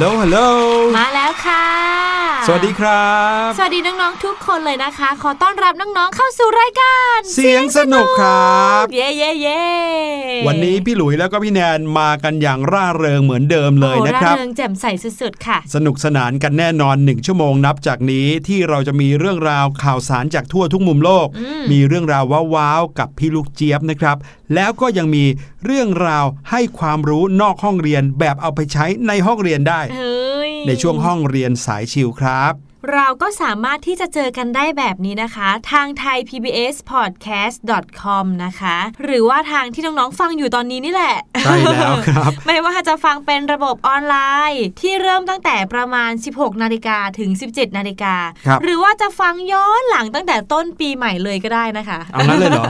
ฮัลโสวัสดีครับ สวัสดีน้องๆทุกคนเลยนะคะ ขอต้อนรับน้องๆเข้าสู่รายการ เสียงสนุกครับ เย่เย่เย่วันนี้พี่หลุยแล้วก็พี่แนนมากันอย่างร่าเริงเหมือนเดิมเลยนะครับโอ้าเริงแจ่มใสสุดๆค่ะ สนุกสนานกันแน่นอนหนึ่งชั่วโมงนับจากนี้ที่เราจะมีเรื่องราวข่าวสารจากทั่วทุกมุมโลกอืมมีเรื่องราวว้าวๆกับพี่ลูกเจี๊ยบนะครับ แล้วก็ยังมีเรื่องราวให้ความรู้นอกห้องเรียนแบบเอาไปใช้ในห้องเรียนได้เฮ้ย ในช่วงห้องเรียนสายชิลครับเราก็สามารถที่จะเจอกันได้แบบนี้นะคะ ทางไทย PBS Podcast com นะคะ หรือว่าทางที่น้องๆฟังอยู่ตอนนี้นี่แหละใช่แล้วครับ ไม่ว่าจะฟังเป็นระบบออนไลน์ ที่เริ่มตั้งแต่ประมาณ 16 นาฬิกาถึง 17 นาฬิกาครับหรือว่าจะฟังย้อนหลังตั้งแต่ต้นปีใหม่เลยก็ได้นะคะ เอางั้นเลยเหรอ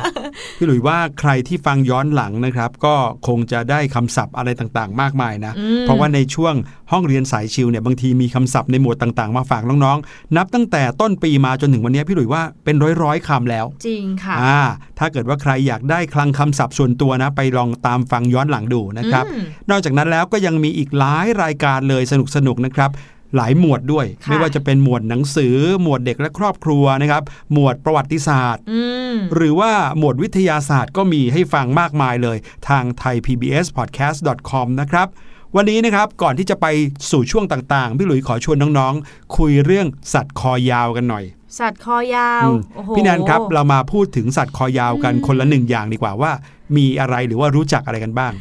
พี่หลุยว่าใครที่ฟังย้อนหลังนะครับ ก็คงจะได้คำศัพท์อะไรต่างๆ มากมายนะอืมเพราะว่าในช่วง ห้องเรียนสายชิลเนี่ยบางทีมีคำศัพท์ในหมวดต่างๆ มาฝากน้องๆ นับตั้งแต่ต้นปีมาจนถึงวันนี้พี่หลุยว่าเป็นร้อยๆคำแล้ว จริงค่ะอ่าถ้าเกิดว่าใครอยากได้คลังคำศัพท์ส่วนตัวนะ ไปลองตามฟังย้อนหลังดูนะครับอืมนอกจากนั้นแล้วก็ยังมีอีกหลายรายการเลยสนุกๆนะครับหลายหมวดด้วยค่ะไม่ว่าจะเป็นหมวดหนังสือ หมวดเด็กและครอบครัวนะครับ หมวดประวัติศาสตร์อืมหรือว่าหมวดวิทยาศาสตร์ก็มีให้ฟังมากมายเลย ทาง thaipbspodcast.com นะครับ วันนี้นะครับก่อนที่จะไปสู่ช่วงต่างๆ พี่หลุยขอชวนน้องๆ คุยเรื่องสัตว์คอยาวกันหน่อย สัตว์คอยาวอืมโอ้โหพี่แนนครับเรามาพูดถึงสัตว์คอยาวกันอืมคนละหนึ่งอย่างดีกว่าว่า มีอะไรหรือว่ารู้จักอะไรกันบ้าง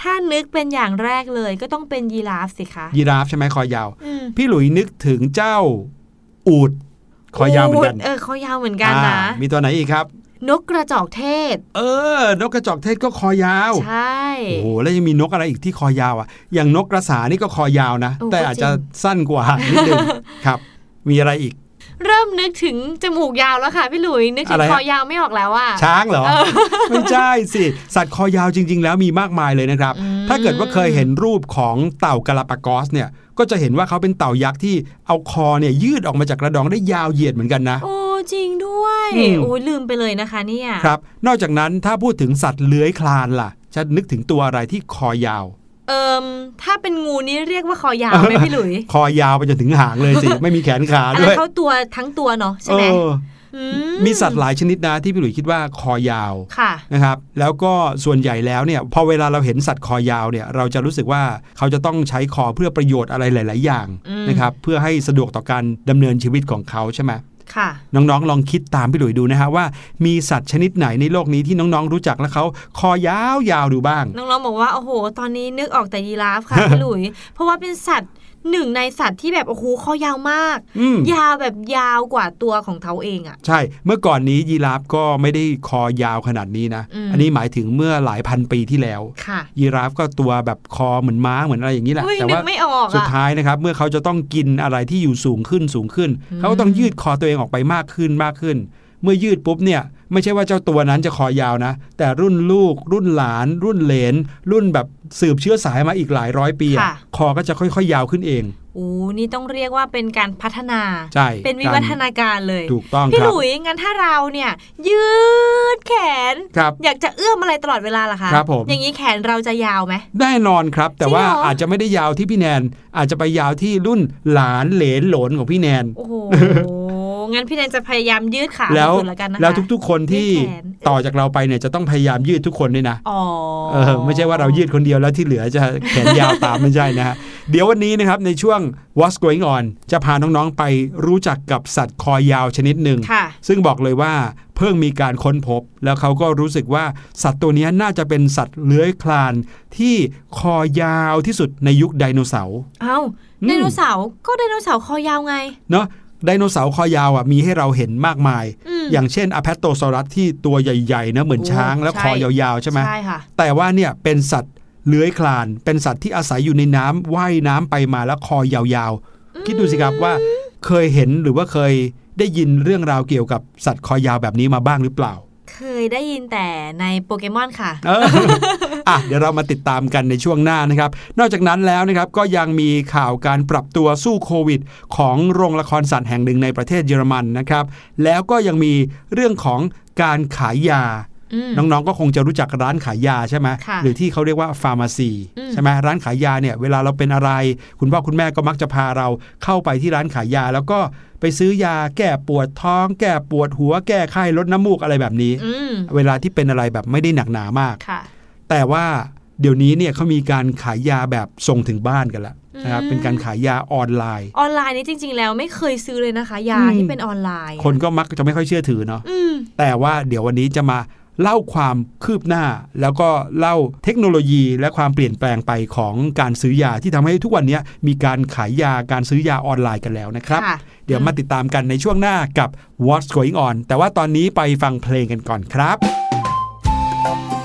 ถ้านึกเป็นอย่างแรกเลยก็ต้องเป็นยีราฟสิคะยีราฟใช่ไหมคอยาวอืมพี่หลุยนึกถึงเจ้าอูดคอยาวเหมือนกันเออคอยาวเหมือนกันนะอ่ามีตัวไหนอีกครับ นกกระจอกเทศ เออ นกกระจอกเทศก็คอยาว ใช่ โอ้โห แล้วยังมีนกอะไรอีกที่คอยาวอะ อย่างนกกระสานี่ก็คอยาวนะโอ้แต่ก็อาจจะจริงสั้นกว่านิดนึงครับ มีอะไรอีก เริ่มนึกถึงจมูกยาวแล้วค่ะพี่หลุย นึกถึอะไรงฮะคอยาวไม่ออกแล้วอะช้างเหรอ ไม่ใช่สิ สัตว์คอยาวจริง ๆ แล้วมีมากมายเลยนะครับอืมถ้าเกิดว่าเคยเห็นรูปของเต่ากาลาปากอสเนี่ย ก็จะเห็นว่าเขาเป็นเต่ายักษ์ที่เอาคอเนี่ยยืดออกมาจากกระดองได้ยาวเหยียดเหมือนกันนะโอ้ จริงด้วยอืมโอ้ยลืมไปเลยนะคะเนี่ยครับ นอกจากนั้นถ้าพูดถึงสัตว์เลื้อยคลานล่ะจะนึกถึงตัวอะไรที่คอยาวเอิมถ้าเป็นงูนี่เรียกว่าคอยาวไหมพี่หลุย คอยาวไปจนถึงหางเลยสิไม่มีแขนขาอันด้นั้วยนเขาตัวทั้งตัวเนาะใช่เอไหมออืมีสัตว์หลายชนิดนะที่พี่หลุยคิดว่าคอยาวค่ะนะครับแล้วก็ส่วนใหญ่แล้วเนี่ยพอเวลาเราเห็นสัตว์คอยาวเนี่ยเราจะรู้สึกว่าเขาจะต้องใช้คอเพื่อประโยชน์อะไรหลาย ๆ อย่างอืมนะครับเพื่อให้สะดวกต่อการดำเนินชีวิตของเขาใช่ไหมค่ะ น้องๆลองคิดตามพี่หลุยดูนะฮะว่ามีสัตว์ชนิดไหนในโลกนี้ที่น้องๆรู้จักแล้วเขาคอยาวๆดูบ้าง น้องๆบอกว่าโอ้โห ตอนนี้นึกออกแต่ยีราฟค่ะพี่หลุย เพราะว่าเป็นสัตว์ หนึ่งในสัตว์ที่แบบโอ้โหคอยาวมากอืมยาวแบบยาวกว่าตัวของเขาเองอะใช่เมื่อก่อนนี้ยีราฟก็ไม่ได้คอยาวขนาดนี้นะอืมอันนี้หมายถึงเมื่อหลายพันปีที่แล้วค่ะยีราฟก็ตัวแบบคอเหมือนม้าเหมือนอะไรอย่างนี้แหละอุ้ยแต่นึว่ากไม่ออกสุดอะท้ายนะครับ เมื่อเขาจะต้องกินอะไรที่อยู่สูงขึ้นสูงขึ้นอืมเขาก็ต้องยืดคอตัวเองออกไปมากขึ้นมากขึ้นเมื่อยืดปุ๊บเนี่ยไม่ใช่ว่าเจ้าตัวนั้นจะคอยาวนะ แต่รุ่นลูก รุ่นหลาน รุ่นเหลน รุ่นแบบสืบเชื้อสายมาอีกหลายร้อยปีอะค่ะคอก็จะค่อย ๆ ยาวขึ้นเองโอ้นี่ต้องเรียกว่าเป็นการพัฒนาใช่เป็นวิวัฒนาการเลยถูกต้องพี่คหรับลุยงั้นถ้าเราเนี่ย ยืดแขนครับอยากจะเอื้อมอะไรตลอดเวลาล่ะคะครับผมอย่างนี้แขนเราจะยาวไหมแน่นอนครับ แต่จริงว่าเหรอออาจจะไม่ได้ยาวที่พี่แนน อาจจะไปยาวที่รุ่นหลานเหลนโหลนของพี่แนนโอ้โห งั้นพี่แนนจะพยายามยืดขาแล้วสุดๆแล้วกันนะคะแล้วทุกๆคนที่ยืดแขนต่อจากเราไปเนี่ยจะต้องพยายามยืดทุกคนด้วยนะอ๋อเออไม่ใช่ว่าเรายืดคนเดียวแล้วที่เหลือจะแขนยาวตามไม่ใช่นะฮะเดี๋ยววันนี้นะครับในช่วง What's Going On จะพาน้องๆไปรู้จักกับสัตว์คอยาวชนิดหนึ่งค่ะซึ่งบอกเลยว่าเพิ่งมีการค้นพบ แล้วเขาก็รู้สึกว่าสัตว์ตัวนี้น่าจะเป็นสัตว์เลื้อยคลานที่คอยาวที่สุดในยุคไดโนเสาร์เอ้าอืมไดโนเสาร์ก็ไดโนเสาร์คอยาวไง เนาะ ไดโนเสาร์คอยาวอะมีให้เราเห็นมากมายอืมอย่างเช่นอ p พ t โตซอรัสที่ตัวใหญ่ๆนะเหมือนโอ้ช้างแล้วใช่คอยาวๆใช่ไหมใช่ค่ะแต่ว่าเนี่ยเป็นสัตว์เลื้อยคลาน เป็นสัตว์ที่อาศัยอยู่ในน้ำว่ายน้ำไปมาแล้วคอยาวๆ คิดดูสิครับว่าเคยเห็นหรือว่าเคยได้ยินเรื่องราวเกี่ยวกับสัตว์คอยาวแบบนี้มาบ้างหรือเปล่า เคยได้ยินแต่ในโปเกมอนค่ะเอออะเดี๋ยวเรามาติดตามกันในช่วงหน้านะครับ นอกจากนั้นแล้วนะครับก็ยังมีข่าวการปรับตัวสู้โควิด ของโรงละครสัตว์แห่งหนึ่งในประเทศเยอรมันนะครับ แล้วก็ยังมีเรื่องของการขายยา น้องๆก็คงจะรู้จักร้านขายยาใช่ไหมหรือที่เขาเรียกว่าฟาร์มาซีใช่ไหมร้านขายยาเนี่ยเวลาเราเป็นอะไร คุณพ่อคุณแม่ก็มักจะพาเราเข้าไปที่ร้านขายยา แล้วก็ไปซื้อยาแก้ปวดท้อง แก้ปวดหัวแก้ไข้ลดน้ำมูกอะไรแบบนี้ เวลาที่เป็นอะไรแบบไม่ได้หนักหนามาก แต่ว่าเดี๋ยวนี้เนี่ยเขามีการขายยาแบบส่งถึงบ้านกันแล้วนะครับเป็นการขายยาออนไลน์ ออนไลน์นี่จริง ๆ แล้วไม่เคยซื้อเลยนะคะ ยาที่เป็นออนไลน์ คนก็มักจะไม่ค่อยเชื่อถือเนาะแต่ว่าเดี๋ยววันนี้จะมา เล่าความคืบหน้า แล้วก็เล่าเทคโนโลยีและความเปลี่ยนแปลงไปของการซื้อยาที่ทำให้ทุกวันนี้มีการขายยาการซื้อยาออนไลน์กันแล้วนะครับ เดี๋ยวมาติดตามกันในช่วงหน้ากับ What's Going On แต่ว่าตอนนี้ไปฟังเพลงกันก่อนครับ thank you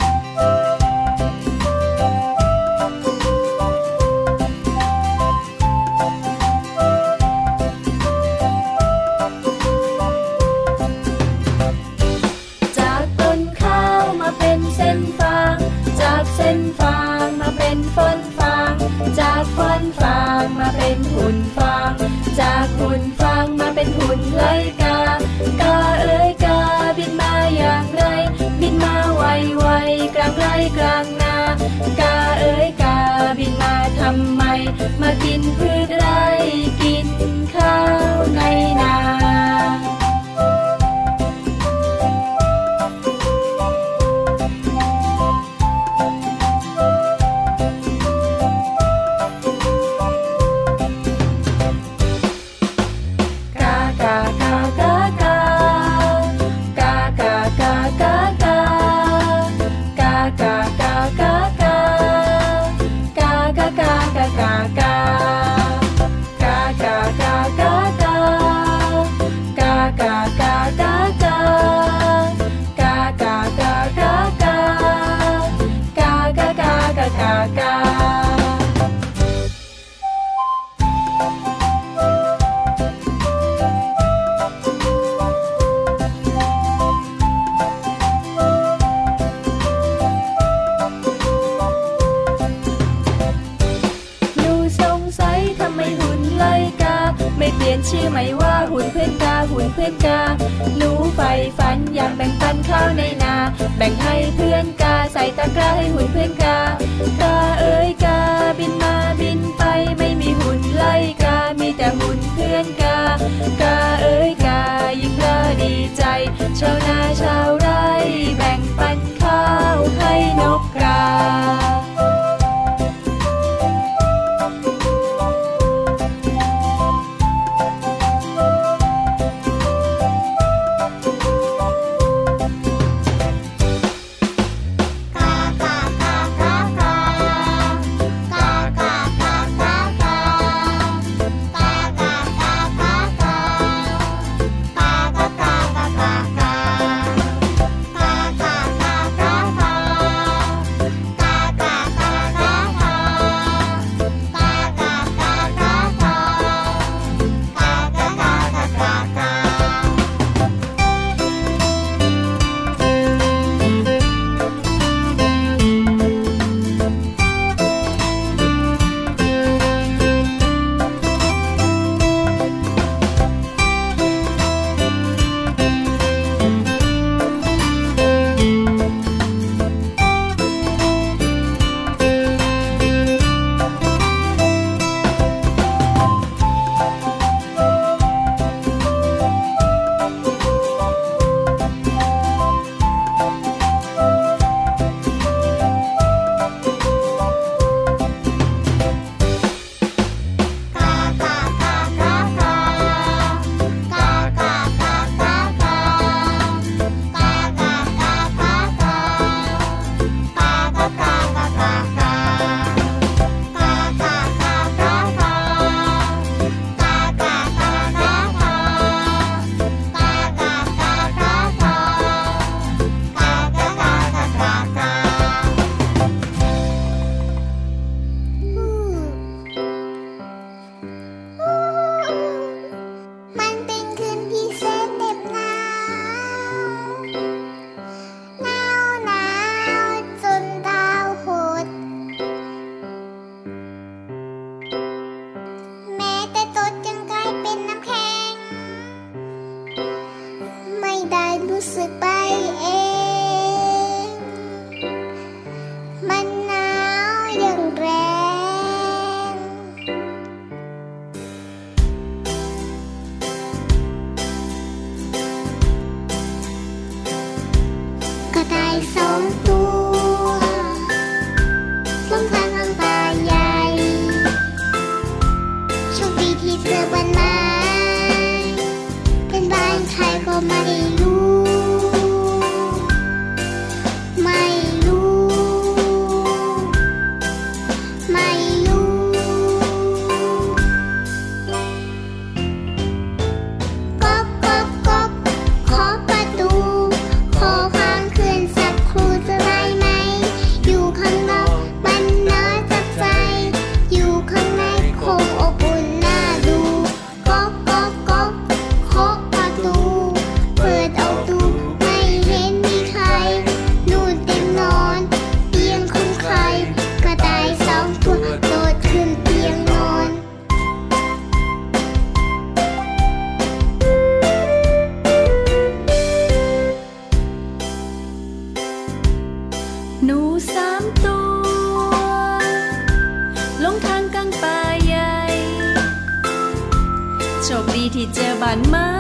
ชคดีที่เจอบ้านไม้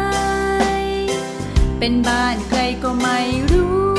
เป็นบ้านใครก็ไม่รู้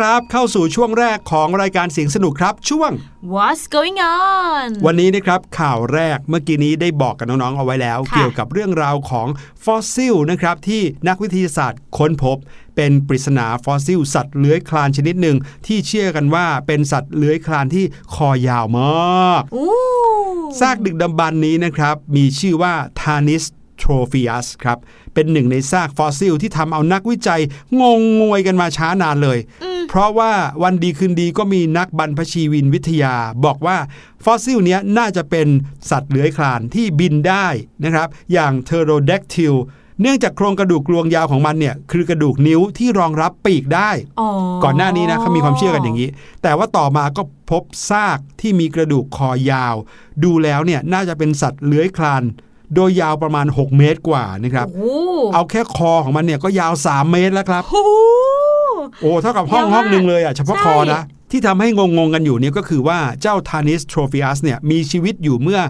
ครับ เข้าสู่ช่วงแรกของรายการเสียงสนุกครับ ช่วง What's going on วันนี้นะครับข่าวแรกเมื่อกี้นี้ได้บอกกับน้องๆเอาไว้แล้วค่ะเกี่ยวกับเรื่องราวของฟอสซิลนะครับที่นักวิทยาศาสตร์ค้นพบ เป็นปริศนาฟอสซิล สัตว์เลื้อยคลานชนิดหนึ่งที่เชื่อกันว่าเป็นสัตว์เลื้อยคลานที่คอยาวมากอู้ซากดึกดำบรรพ์นี้นะครับมีชื่อว่า Tanystropheus ครับ เป็นหนึ่งในซากฟอสซิลที่ทำเอานักวิจัยงงงวยกันมาช้านานเลย เพราะว่าวันดีคืนดีก็มีนักบรรพชีวินวิทยา บอกว่าฟอสซิลเนี้ยน่าจะเป็นสัตว์เลื้อยคลานที่บินได้นะครับ อย่าง pterodactyl เนื่องจากโครงกระดูกกลวงยาวของมันเนี่ยคือกระดูกนิ้วที่รองรับปีกได้อ๋อก่อนหน้านี้นะเขามีความเชื่อกันอย่างนี้ แต่ว่าต่อมาก็พบซากที่มีกระดูกคอยาว ดูแล้วเนี่ยน่าจะเป็นสัตว์เลื้อยคลาน โดยยาวประมาณ 6 เมตรกว่านะครับโอ้เอาแค่คอของมันเนี่ยก็ยาว 3 เมตรแล้วครับ โอ้โหโอ้เท่ากับห้องยาวมากห้องหนึ่งเลยอะเฉพาะใช่คอนะที่ทำให้งงๆกันอยู่เนี่ยก็คือว่าเจ้า Tanystropheus เนี่ยมีชีวิตอยู่เมื่อ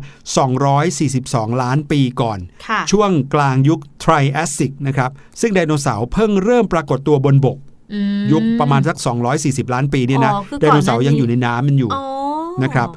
242 ล้านปีก่อนค่ะช่วงกลางยุคไทรแอสซิกนะครับ ซึ่งไดโนเสาร์เพิ่งเริ่มปรากฏตัวบนบกอืมยุคประมาณสัก 240 ล้านปีเนี่ยนะอ๋อคือก่อนหน้าไดโนเสาร์ยังอยู่ในน้ำมันอยู่อ๋อนะครับ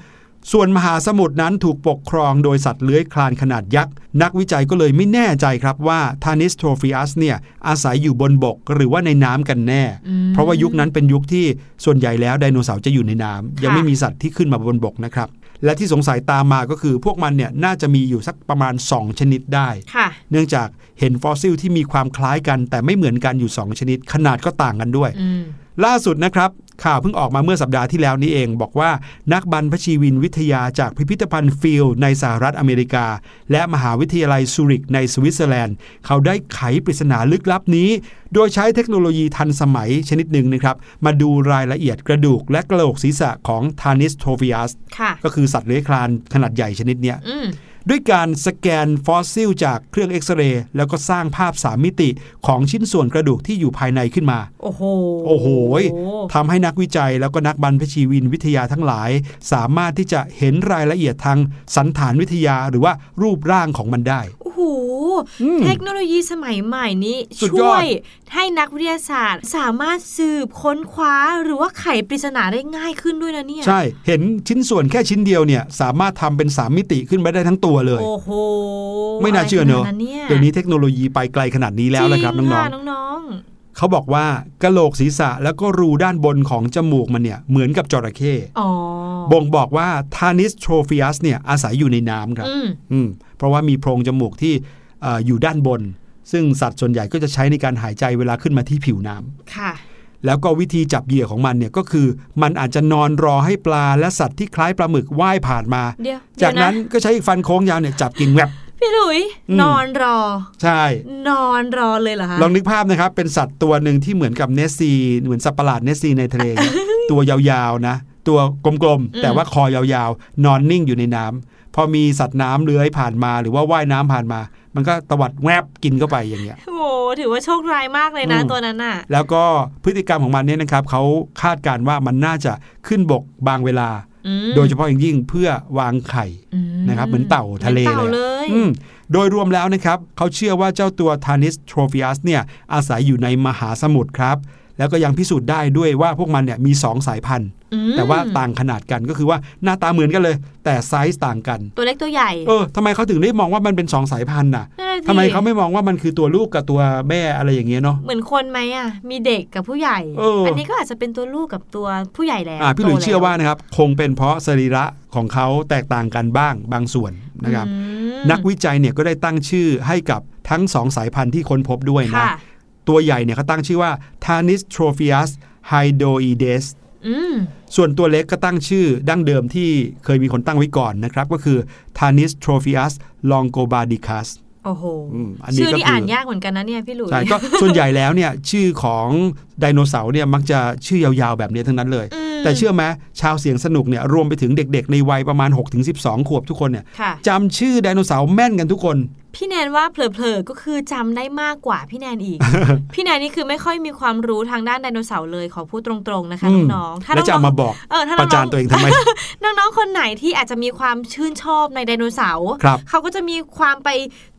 ส่วนมหาสมุทรนั้นถูกปกครองโดยสัตว์เลื้อยคลานขนาดยักษ์ นักวิจัยก็เลยไม่แน่ใจครับว่า Tanystropheus เนี่ยอาศัยอยู่บนบกหรือว่าในน้ำกันแน่ เพราะว่ายุคนั้นเป็นยุคที่ส่วนใหญ่แล้วไดโนเสาร์จะอยู่ในน้ำยังไม่มีสัตว์ที่ขึ้นมาบนบกนะครับ และที่สงสัยตามมาก็คือพวกมันเนี่ยน่าจะมีอยู่สักประมาณ 2 ชนิดได้ค่ะเนื่องจากเห็นฟอสซิลที่มีความคล้ายกันแต่ไม่เหมือนกันอยู่ 2 ชนิด ขนาดก็ต่างกันด้วยอืม ล่าสุดนะครับ ข่าวเพิ่งออกมาเมื่อสัปดาห์ที่แล้วนี้เอง บอกว่านักบรรพชีวินวิทยาจากพิพิธภัณฑ์ฟิลด์ในสหรัฐอเมริกา และมหาวิทยาลัยซูริกในสวิตเซอร์แลนด์ เขาได้ไขปริศนาลึกลับนี้ โดยใช้เทคโนโลยีทันสมัยชนิดหนึ่งนะครับ มาดูรายละเอียดกระดูกและกะโหลกศีรษะของทานิสโทฟิอัสค่ะก็คือสัตว์เลื้อยคลานขนาดใหญ่ชนิดเนี้ยอืม ด้วยการสแกนฟอสซิลจากเครื่องเอ็กซเรย์แล้วก็สร้างภาพสามมิติของชิ้นส่วนกระดูกที่อยู่ภายในขึ้นมา โอ้โหโอ้โหทำให้นักวิจัยแล้วก็นักบรรพชีวินวิทยาทั้งหลาย สามารถที่จะเห็นรายละเอียดทางสันฐานวิทยาหรือว่ารูปร่างของมันได้ โอ้โหอืมเทคโนโลยีสมัยใหม่นี้สุดยช่อวดยให้นักวิทยาศาสตร์ สามารถสืบค้นคว้าหรือว่าไขปริศนาได้ง่ายขึ้นด้วยนะเนี่ยใช่เห็นชิ้นส่วนแค่ชิ้นเดียวเนี่ยสามารถทำเป็นสามมิติขึ้นมาได้ทั้งตัวเลย โอ้โหไม่น่าเชื่อเนอะไรขดยเดี๋ยวนี้เทคโนโลยีไปไกลขนาดนี้แล้วละครับจน้งองค่ะน้องๆ เขาบอกว่ากะโหลกศีรษะแล้วก็รูด้านบนของจมูกมันเนี่ยเหมือนกับจระเข้ๆอ๋อบ่งบอกว่าทานิสโทรฟิอัสเนี่ยอาศัยอยู่ในน้ำครับอืมอืมเพราะว่ามีโพรงจมูกที่เอออยู่ด้านบน ซึ่งสัตว์ส่วนใหญ่ก็จะใช้ในการหายใจเวลาขึ้นมาที่ผิวน้ำค่ะ แล้วก็วิธีจับเหยื่อของมันเนี่ยก็คือ มันอาจจะนอนรอให้ปลาและสัตว์ที่คล้ายปลาหมึกว่ายผ่านมาเดี๋ยวจากเดี๋ยวะนั้นก็ใช้ฟันโค้งยาวเนี่ยจับกินแวบ พี่หลุยอืมนอนรอ ใช่ นอนรอเลยเหรอคะลองนึกภาพนะครับ เป็นสัตว์ตัวหนึ่งที่เหมือนกับเนสซีเหมือนสัตว์ประหลาดเนสซีในทะเลเนี่ยตัวยาวๆนะ ตัวกลมๆ แต่ว่าคอยาวๆ นอนนิ่งอยู่ในน้ำพอมีสัตว์น้ำเลื้อยผ่านมาหรือว่าว่ายน้ำผ่านมา มันก็ตวัดแวบกินเข้าไปอย่างเงี้ยโอ้โหถือว่าโชคร้ายมากเลยนะอืมตัวนั้นน่ะ แล้วก็พฤติกรรมของมันเนี่ยนะครับเขาคาดการณ์ว่ามันน่าจะขึ้นบกบางเวลาอืม โดยเฉพาะอย่างยิ่งเพื่อวางไข่อืมนะครับ เหมือนเต่าทะเลหมือนเลยเต่าเลยอืมโดยรวมแล้วนะครับ เขาเชื่อว่าเจ้าตัวทานิสโทรฟิอัสเนี่ยอาศัยอยู่ในมหาสมุทรครับ แล้วก็ยังพิสูจน์ได้ด้วยว่าพวกมันเนี่ยมี 2 สายพันธุ์อืมแต่ว่าต่างขนาดกันก็คือว่าหน้าตาเหมือนกันเลย แต่ไซส์ต่างกัน ตัวเล็กตัวใหญ่ เออทำไมเขาถึงได้มองว่ามันเป็น 2 สายพันธุ์น่ะนั่นน่ะสิทำไมเขาไม่มองว่ามันคือตัวลูกกับตัวแม่อะไรอย่างเงี้ยเนาะเหมือนคนไหมอะมีเด็กกับผู้ใหญ่เอออันนี้ก็อาจจะเป็นตัวลูกกับตัวผู้ใหญ่แล้วอ่าพี่หลุยโตแเชื่อว่านะครับคงเป็นเพราะสรีระของเขาแตกต่างกันบ้างบางส่วนนะครับอืมนักวิจัยเนี่ยก็ได้ตั้งชื่อให้กับทั้งสองสายพันธุ์ที่ค้นพบด้วยนะค่ะ ตัวใหญ่เนี่ยเขาตั้งชื่อว่า Tanis trophius hydroides อืมส่วนตัวเล็กก็ตั้งชื่อดั้งเดิมที่เคยมีคนตั้งไว้ก่อนนะครับ ก็คือ Tanis trophius longobardicus โอ้โหอืมอันนี้ชื่อก็นี่คืออ่อ่านยากเหมือนกันนะเนี่ยพี่หลุยใช่ก็ส่วนใหญ่แล้วเนี่ยชื่อของไดโนเสาร์เนี่ยมักจะชื่อยาวๆแบบนี้ทั้งนั้นเลยอืมแต่เชื่อไหมชาวเสียงสนุกเนี่ยรวมไปถึงเด็กๆ ในวัยประมาณ 6-12 ขวบทุกคนเนี่ยค่ะจำชื่อไดโนเสาร์แม่นกันทุกคนพี่แนนว่าเผลอๆก็คือจำได้มากกว่าพี่แนนอีก พี่แนนนี่คือไม่ค่อยมีความรู้ทางด้านไดโนเสาร์เลยขอพูดตรงๆนะคะอืมน้องๆถ้าแล้วจะเอาน้มาองบอกๆเออถ้าประน้จาอนงตัวเองทำไมๆน้องๆคนไหนที่อาจจะมีความชื่นชอบในไดโนเสาร์ครับเขาก็จะมีความไป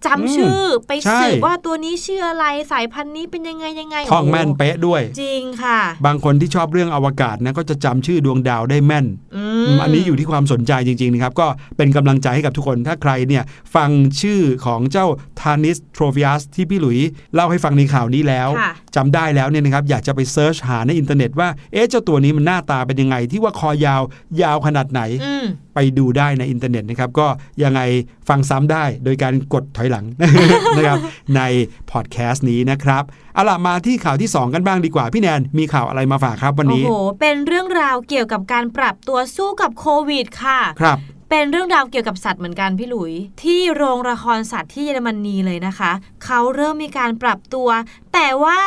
จำอืมชื่อไปใช่สืบว่าตัวนี้ชื่ออะไรสายพันธุ์นี้เป็นยังไงยังไงท่องแม่นโโหเป๊ะด้วยจริงค่ะ บางคนที่ชอบเรื่องอวกาศนะก็จะจำชื่อดวงดาวได้แม่นอือืมอันนี้อยู่ที่ความสนใจจริงๆนะครับ ก็เป็นกำลังใจให้กับทุกคนถ้าใครเนี่ยฟังชื่อของเจ้าทานิสโทรฟิอัสที่พี่หลุยเล่าให้ฟังในข่าวนี้แล้วค่ะจำได้แล้วเนี่ยนะครับอยากจะไป search หาในอินเทอร์เน็ตว่าเอ๊ะเจ้าตัวนี้มันหน้าตาเป็นยังไงที่ว่าคอยาว ยาวขนาดไหนอืม ไปดูได้ในอินเทอร์เน็ตนะครับ ก็ยังไงฟังซ้ำได้โดยการกดถอยหลังนะครับในพอดแคสต์นี้นะครับเอาล่ะมาที่ข่าวที่ 2 กันบ้างดีกว่า พี่แนนมีข่าวอะไรมาฝากครับวันโอ้นี้โห เป็นเรื่องราวเกี่ยวกับการปรับตัวสู้กับโควิดค่ะ ครับเป็นเรื่องราวเกี่ยวกับสัตว์เหมือนกันพี่หลุย ที่โรงละครสัตว์ที่เยอรมนีเลยนะคะ เขาเริ่มมีการปรับตัว แต่ว่า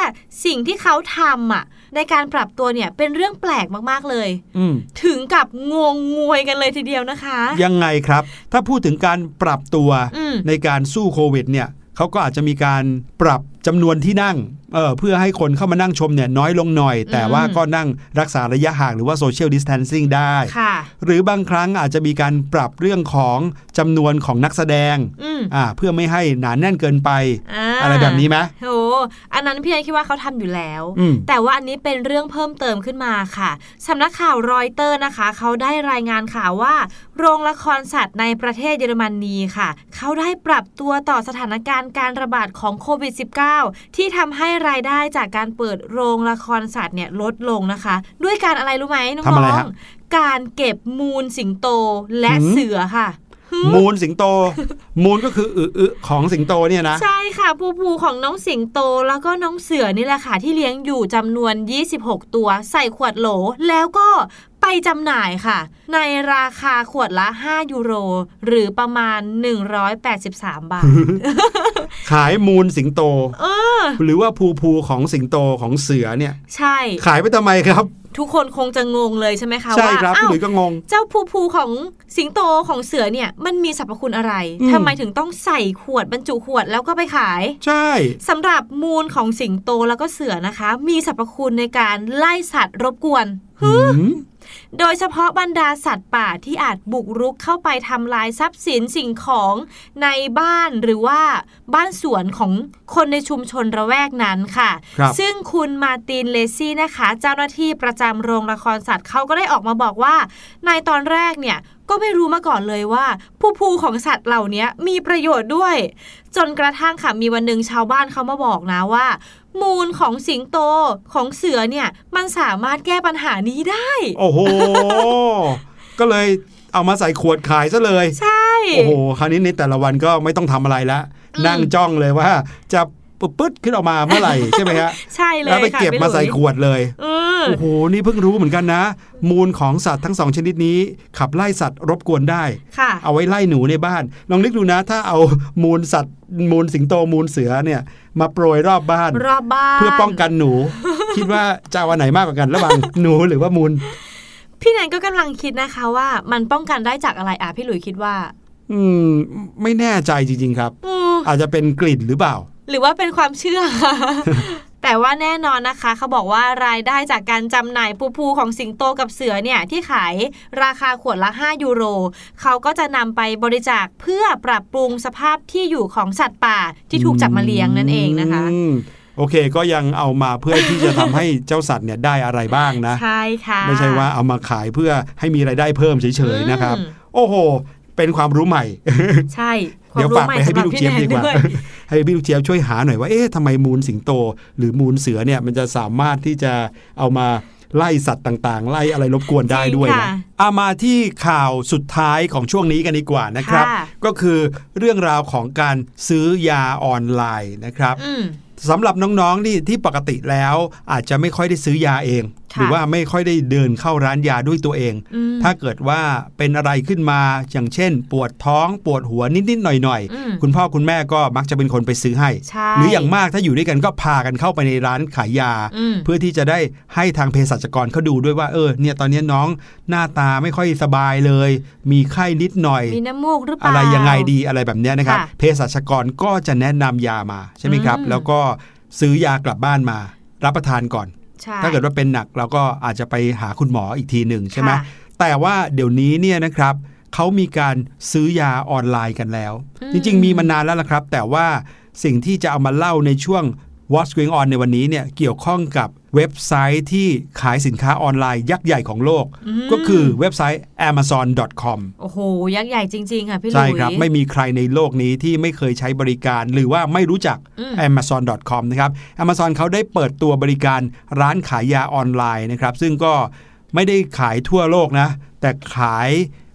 สิ่งที่เขาทำอะ ในการปรับตัวเนี่ยเป็นเรื่องแปลกมากๆเลยอืมถึงกับงงงวยกันเลยทีเดียวนะคะ ยังไงครับ ถ้าพูดถึงการปรับตัวอืมในการสู้โควิดเนี่ยเขาก็อาจจะมีการปรับจำนวนที่นั่งเออเพื่อให้คนเข้ามานั่งชมเนี่ยน้อยลงหน่อย แต่ว่าก็นั่งรักษาระยะห่างหรือว่าโซเชียลดิส a ทนซิ่งได้ค่ะหรือบางครั้งอาจจะมีการปรับเรื่องของ จำนวนของนักแสดงอืมอ่าเพื่อไม่ให้หนาแน่นเกินไปาอะไรแบบนี้ไหมโหอันนั้นพี่นายคิดว่าเขาทำอยู่แล้วอืมแต่ว่าอันนี้เป็นเรื่องเพิ่มเติมขึ้นมาค่ะสำนักข่าวรอยเตอร์นะคะ เขาได้รายงานข่าวว่า โรงละครสัตว์ในประเทศเยอรมนีค่ะเขาได้ปรับตัวต่อสถานการณ์การระบาดของโควิด -19 ที่ทำให้รายได้จากการเปิดโรงละครสัตว์เนี่ยลดลงนะคะ ด้วยการอะไรรู้ไหมน้ทำอะไรองฮะๆการเก็บมูลสิงโตและหืมเสือค่ะ มูลสิงโต มูลก็คืออึอึของสิงโตเนี่ยนะ ใช่ค่ะภูภูของน้องสิงโตแล้วก็น้องเสือนี่แหละค่ะที่เลี้ยงอยู่จำนวน 26 ตัว ใส่ขวดโหลแล้วก็ไปจำหน่ายค่ะ ในราคาขวดละ 5 ยูโร หรือประมาณ 183 บาท ขายมูลสิงโตเออหรือว่าภูภูของสิงโตของเสือเนี่ย ใช่ ขายไปทำไมครับ ทุกคนคงจะงงเลยใช่ไหมคะใช่ว่าครับอ้าพี่วหลุยส์ก็งง เจ้าภูภูของสิงโตของเสือเนี่ยมันมีสรรพคุณอะไรอืมทำไมถึงต้องใส่ขวดบรรจุขวดแล้วก็ไปขาย ใช่สำหรับมูลของสิงโตแล้วก็เสือนะคะ มีสรรพคุณในการไล่สัตว์รบกวนหืม โดยเฉพาะบรรดาสัตว์ป่าที่อาจบุกรุกเข้าไปทำลายทรัพย์สินสิ่งของในบ้านหรือว่าบ้านสวนของคนในชุมชนระแวกนั้นค่ะครับซึ่งคุณมาร์ตินเลซี่นะคะ เจ้าหน้าที่ประจำโรงละครสัตว์เขาก็ได้ออกมาบอกว่า ในตอนแรกเนี่ยก็ไม่รู้มาก่อนเลยว่า ผู้พูของสัตว์เหล่านี้มีประโยชน์ด้วย จนกระทั่งค่ะมีวันหนึ่งชาวบ้านเขามาบอกนะว่า มูลของสิงโตของเสือเนี่ย มันสามารถแก้ปัญหานี้ได้ โอ้โห ก็เลยเอามาใส่ขวดขายซะเลย ใช่ โอ้โห คราวนี้ในแต่ละวันก็ไม่ต้องทำอะไรแล้วอืมนั่งจ้องเลยว่าจะปึ๊บปึ๊ดขึ้นออกมาเมื่อไหร่ใช่ไหมฮะใช่เลยแล้วไปค่ะเก็บพี่มาใส่หลุยขวดเลยเออโอ้โหนี่เพิ่งรู้เหมือนกันนะ มูลของสัตว์ทั้งสองชนิดนี้ ขับไล่สัตว์รบกวนได้ค่ะเอาไว้ไล่หนูในบ้านลองนึกดูนะ ถ้าเอามูลสัตว์มูลสิงโตมูลเสือเนี่ย มาโปรยรอบบ้าน รอบบ้านเพื่อป้องกันหนู คิดว่าจะเอาอันไหนมากกว่ากันระหว่างหนูหรือว่ามูล พี่แนนก็กำลังคิดนะคะว่ามันป้องกันได้จากอะไรอะพี่หลุยคิดว่า อืม ไม่แน่ใจจริง ๆ ครับอืมอาจจะเป็นกลิ่นหรือเปล่า หรือว่าเป็นความเชื่อ แต่ว่าแน่นอนนะคะเขาบอกว่ารายได้จากการจำหน่ายปูพูของสิงโตกับเสือเนี่ยที่ขายราคาขวดละ 5 ยูโร เขาก็จะนำไปบริจาคเพื่อปรับปรุงสภาพที่อยู่ของสัตว์ป่าที่ถูกจับมาเลี้ยงนั่นเองนะคะอืมโอเคก็ยังเอามาเพื่อที่จะทำให้เจ้าสัตว์เนี่ยได้อะไรบ้างนะ ใช่ค่ะ ไม่ใช่ว่าเอามาขายเพื่อให้มีรายได้เพิ่มเฉยๆนะครับอืมโอ้โห เป็นความรู้ใหม่ ใช่ เดี๋ยวฝากไปให้พี่ลูกเจี๊ยบดีกว่าสำหรับพี่แนนด้วยให้พี่ลูกเจี๊ยบช่วยหาหน่อยว่าเอ๊ะทำไมมูลสิงโต หรือมูลเสือเนี่ยมันจะสามารถที่จะเอามาไล่สัตว์ต่างๆ ไล่อะไรรบกวนได้ด้วยจริงนะค่ะเอามาที่ข่าวสุดท้ายของช่วงนี้กันดีกว่านะครับค่ะก็คือเรื่องราวของการซื้อยาออนไลน์นะครับอืม สำหรับน้องๆนี่ที่ปกติแล้วอาจจะไม่ค่อยได้ซื้อยาเองค่ะหรือว่าไม่ค่อยได้เดินเข้าร้านยาด้วยตัวเองอืมถ้าเกิดว่าเป็นอะไรขึ้นมาอย่างเช่น ปวดท้องปวดหัวนิดๆหน่อยอืมๆคุณพ่อคุณแม่ก็มักจะเป็นคนไปซื้อให้ใช่หรืออย่างมากถ้าอยู่ด้วยกันก็พากันเข้าไปในร้านขายยาอืมเพื่อที่จะได้ให้ทางเภสัชกรเขาดูด้วยว่าเออเนี่ยตอนนี้น้องหน้าตาไม่ค่อยสบายเลย มีไข้นิดหน่อยมีน้ำมูกหรือเปล่าอะไรยังไงดีอะไรแบบเนี้ยนะครับค่ะเภสัชกรก็จะแนะนำยามาใช่ไหมครับอืมแล้วก็ซื้อยากลับบ้านมา รับประทานก่อนใช่ถ้าเกิดว่าเป็นหนักเราก็อาจจะไปหาคุณหมออีกทีหนึ่งใช่ไหมค่ะแต่ว่าเดี๋ยวนี้เนี่ยนะครับเขามีการซื้อยาออนไลน์กันแล้วอืมจริง ๆ มีมานานแล้วละครับ แต่ว่าสิ่งที่จะเอามาเล่าในช่วง What's Going On ในวันนี้เนี่ยเกี่ยวข้องกับเว็บไซต์ที่ขายสินค้าออนไลน์ยักษ์ใหญ่ของโลกมก็คือเว็บไซต์ amazon.com โอ้โห ยักษ์ใหญ่จริง ๆ ค่ะพี่หลุใช่ยครับ ไม่มีใครในโลกนี้ที่ไม่เคยใช้บริการ หรือว่าไม่รู้จักอืม amazon.com นะครับ Amazon เขาได้เปิดตัวบริการร้านขายยาออนไลน์นะครับ ซึ่งก็ไม่ได้ขายทั่วโลกนะ แต่ขาย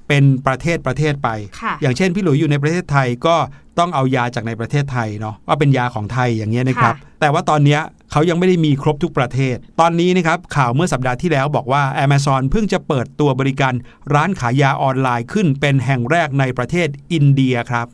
เป็นประเทศประเทศไปค่ะอย่างเช่นพี่หลุยอยู่ในประเทศไทยก็ต้องเอายาจากในประเทศไทยเนาะว่าเป็นยาของไทยอย่างเงี้ยนะครับค่ะ แต่ว่าตอนนี้เขายังไม่ได้มีครบทุกประเทศ ตอนนี้นะครับข่าวเมื่อสัปดาห์ที่แล้วบอกว่า Amazon เพิ่งจะเปิดตัวบริการร้านขายยาออนไลน์ขึ้นเป็นแห่งแรกในประเทศอินเดียครับ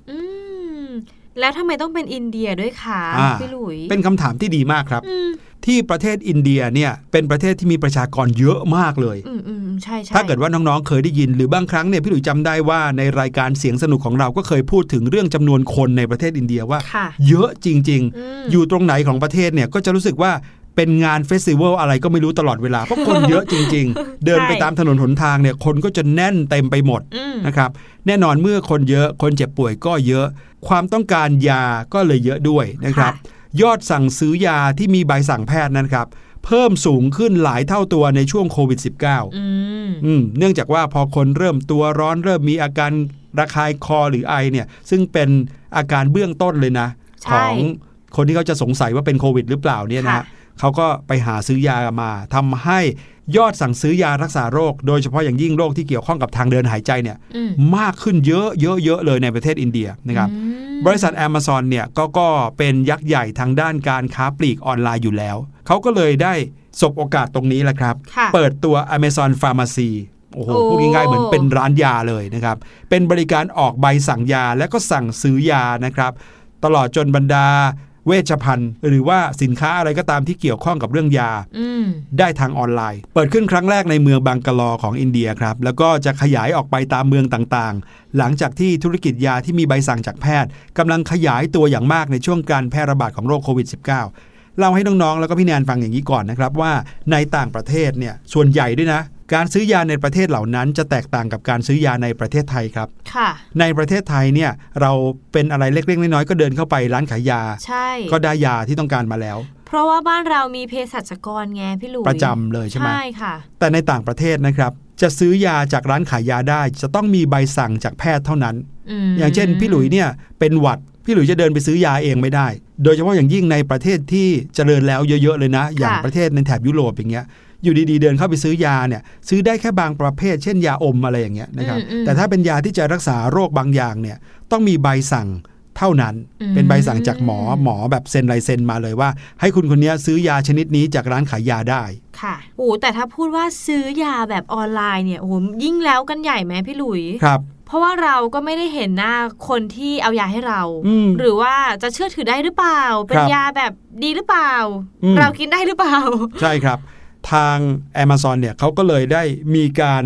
แล้วทำไมต้องเป็นอินเดียด้วยคะอ่าพี่หลุย เป็นคำถามที่ดีมากครับอืมที่ประเทศอินเดียเนี่ยเป็นประเทศที่มีประชากรเยอะมากเลยอืมอืมใช่ใช่ถ้าเกิดว่าน้องๆ เคยได้ยินหรือบางครั้งเนี่ยพี่หลุยจำได้ว่าในรายการเสียงสนุกของเราก็เคยพูดถึงเรื่องจำนวนคนในประเทศอินเดียว่าค่ะเยอะจริงอืมๆอยู่ตรงไหนของประเทศเนี่ยก็จะรู้สึกว่า เป็นงาน festival อะไรก็ไม่รู้ตลอดเวลา เพราะคนเยอะจริง ๆ เดินไปตามถนนหนทางเนี่ยคนก็จะแน่นเต็มไปหมดอืมนะครับแน่นอนเมื่อคนเยอะคนเจ็บป่วยก็เยอะ ความต้องการยาก็เลยเยอะด้วยนะครับ ยอดสั่งซื้อยาที่มีใบสั่งแพทย์นั้นครับเพิ่มสูงขึ้นหลายเท่าตัวในช่วงโควิด -19 อืมอืมเนื่องจากว่าพอคนเริ่มตัวร้อนเริ่มมีอาการระคายคอหรือไอเนี่ยซึ่งเป็นอาการเบื้องต้นเลยนะใช่ของคนที่เขาจะสงสัยว่าเป็นโควิด หรือเปล่าเนี่ยนะค่ะ เขาก็ไปหาซื้อยามาทำให้ยอดสั่งซื้อยารักษาโรค โดยเฉพาะอย่างยิ่งโรคที่เกี่ยวข้องกับทางเดินหายใจเนี่ยอืมมากขึ้นเยอะเยอะเยอะเลยในประเทศอินเดียนะครับอืมบริษัท Amazon เนี่ยก็ก็เป็นยักษ์ใหญ่ทางด้านการค้าปลีกออนไลน์อยู่แล้ว เขาก็เลยได้สบโอกาสตรงนี้แหละครับค่ะเปิดตัว Amazon Pharmacy โอ้โหโอ้พูดง่ายๆเหมือนเป็นร้านยาเลยนะครับ เป็นบริการออกใบสั่งยาและก็สั่งซื้อยานะครับ ตลอดจนบรรดา เวชภัณฑ์ หรือว่าสินค้าอะไรก็ตามที่เกี่ยวข้องกับเรื่องยาอืมได้ทางออนไลน์ เปิดขึ้นครั้งแรกในเมืองบังกะลอของอินเดียครับ แล้วก็จะขยายออกไปตามเมืองต่างๆ หลังจากที่ธุรกิจยาที่มีใบสั่งจากแพทย์กำลังขยายตัวอย่างมากในช่วงการแพร่ระบาดของโรคโควิด -19 เล่าให้น้องๆ แล้วก็พี่แนนฟังอย่างนี้ก่อนนะครับว่าในต่างประเทศเนี่ยส่วนใหญ่ด้วยนะ การซื้อยาในประเทศเหล่านั้นจะแตกต่างกับการซื้อยาในประเทศไทยครับค่ะในประเทศไทยเนี่ยเราเป็นอะไรเล็กๆน้อยๆก็เดินเข้าไปร้านขายยาใช่ก็ได้ยาที่ต้องการมาแล้ว เพราะว่าบ้านเรามีเภสัชกรไงพี่หลุยประจำเลยใช่ไหมใช่ค่ะ แต่ในต่างประเทศนะครับ จะซื้อยาจากร้านขายยาได้ จะต้องมีใบสั่งจากแพทย์เท่านั้นมอย่างเช่น พี่หลุยเนี่ยเป็นหวัดพี่หลุยจะเดินไปซื้อยาเองไม่ได้ โดยเฉพาะอย่างยิ่งในประเทศที่เจริญแล้วเยอะๆเลยนะ อย่างประเทศในแถบยุโรปอย่างเงี้ย อยู่ดีๆ เดินเข้าไปซื้อยาเนี่ยซื้อได้แค่บางประเภท เช่นยาอมอะไรอย่างเงี้ยนะครับอืมอืมแต่ถ้าเป็นยาที่จะรักษาโรคบางอย่างเนี่ยต้องมีใบสั่งเท่านั้นอืมเป็นใบสั่งจากหมอหมอแบบเซ็นลายเซ็นมาเลยว่า ให้คุณคนเนี้ยซื้อยาชนิดนี้จากร้านขายยาได้ค่ะโอ้แต่ถ้าพูดว่าซื้อยาแบบออนไลน์เนี่ยโอ้โหยิ่งแล้วกันใหญ่ไหมพี่หลุยครับเพราะว่าเราก็ไม่ได้เห็นหน้าคนที่เอายาให้เราอืมหรือว่าจะเชื่อถือได้หรือเปล่า เป็นครับยาแบบดีหรือเปล่าอืมเรากินได้หรือเปล่า ใช่ครับ ทาง Amazon เนี่ยเขาก็เลยได้มีการ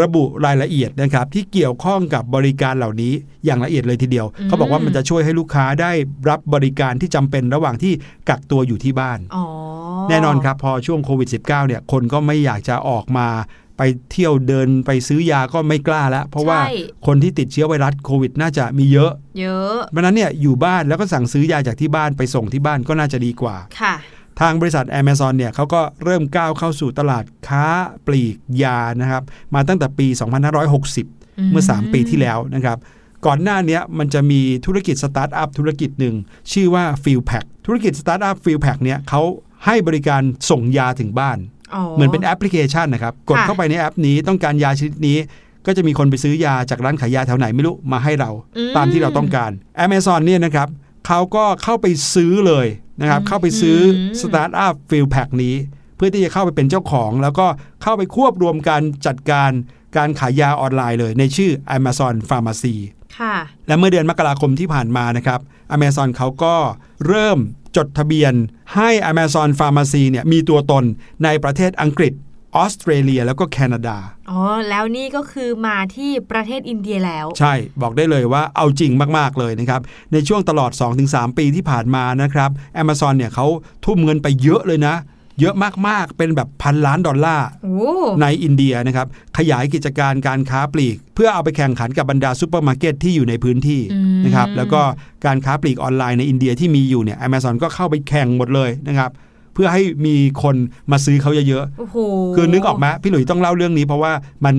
ระบุรายละเอียดนะครับที่เกี่ยวข้องกับบริการเหล่านี้อย่างละเอียดเลยทีเดียวอืมเขาบอกว่ามันจะช่วยให้ลูกค้าได้รับบริการที่จำเป็นระหว่างที่กักตัวอยู่ที่บ้านอ๋อแน่นอนครับพอช่วงโควิด -19 เนี่ยคนก็ไม่อยากจะออกมาไปเที่ยวเดินไปซื้อยาก็ไม่กล้าแล้ว เพราะว่าใช่คนที่ติดเชื้อไวรัสโควิด น่าจะมีเยอะ เยอะเพราะฉะนั้นเนี่ยอยู่บ้านแล้วก็สั่งซื้อยาจากที่บ้านไปส่งที่บ้านก็น่าจะดีกว่าค่ะ ทางบริษัท Amazon เนี่ยเขาก็เริ่มก้าวเข้าสู่ตลาดค้าปลีกยานะครับ มาตั้งแต่ปี 2560 เมื่อ 3 ปีที่แล้วนะครับ ก่อนหน้าเนี้ยมันจะมีธุรกิจสตาร์ทอัพธุรกิจหนึ่ง ชื่อว่า PillPack ธุรกิจสตาร์ทอัพ f i e l p a c k เนี่ยเขาให้บริการส่งยาถึงบ้าน เหมือนเป็นแอปพลิเคชันนะครับ กดค่ะเข้าไปในแอปนี้ต้องการยาชนิดนี้ก็จะมีคนไปซื้อยาจากร้านขายยาแถวไหนไม่รู้มาให้เราอืมตามที่เราต้องการ Amazon เนี่ยนะครับเขาก็เข้าไปซื้อเลย นะครับอืมเข้าไปซื้ออืมสตาร์ทอัพ PillPack นี้ เพื่อที่จะเข้าไปเป็นเจ้าของ แล้วก็เข้าไปควบรวมการจัดการการขายยาออนไลน์เลย ในชื่อ Amazon Pharmacy ค่ะและเมื่อเดือนมกราคมที่ผ่านมานะครับ Amazon เขาก็เริ่มจดทะเบียนให้ Amazon Pharmacy เนี่ยมีตัวตนในประเทศอังกฤษ ออสเตรเลียแล้วก็แคนาดา อ๋อ แล้วนี่ก็คือมาที่ประเทศอินเดียแล้ว ใช่บอกได้เลยว่าเอาจริงมาก ๆ เลยนะครับ ในช่วงตลอด 2-3 ปีที่ผ่านมานะครับ Amazon เนี่ยเขาทุ่มเงินไปเยอะเลยนะ เยอะมาก ๆ เป็นแบบพันล้านดอลลาร์โอ้ในอินเดียนะครับ ขยายกิจการการค้าปลีก เพื่อเอาไปแข่งขันกับบรรดาซูเปอร์มาร์เก็ตที่อยู่ในพื้นที่อืมนะครับแล้วก็การค้าปลีกออนไลน์ในอินเดียที่มีอยู่เนี่ย Amazon ก็เข้าไปแข่งหมดเลยนะครับ เพื่อให้มีคนมาซื้อเขาเยอะโอ้โหๆคือนึกออกไหมพี่หลุยต้องเล่าเรื่องนี้เพราะว่ามัน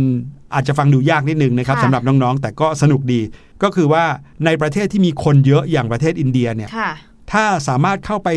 อาจจะฟังดูยากนิดนึงนะครับค่ะสำหรับน้องๆ แต่ก็สนุกดี ก็คือว่าในประเทศที่มีคนเยอะอย่างประเทศอินเดียเนี่ยค่ะถ้าสามารถเข้าไป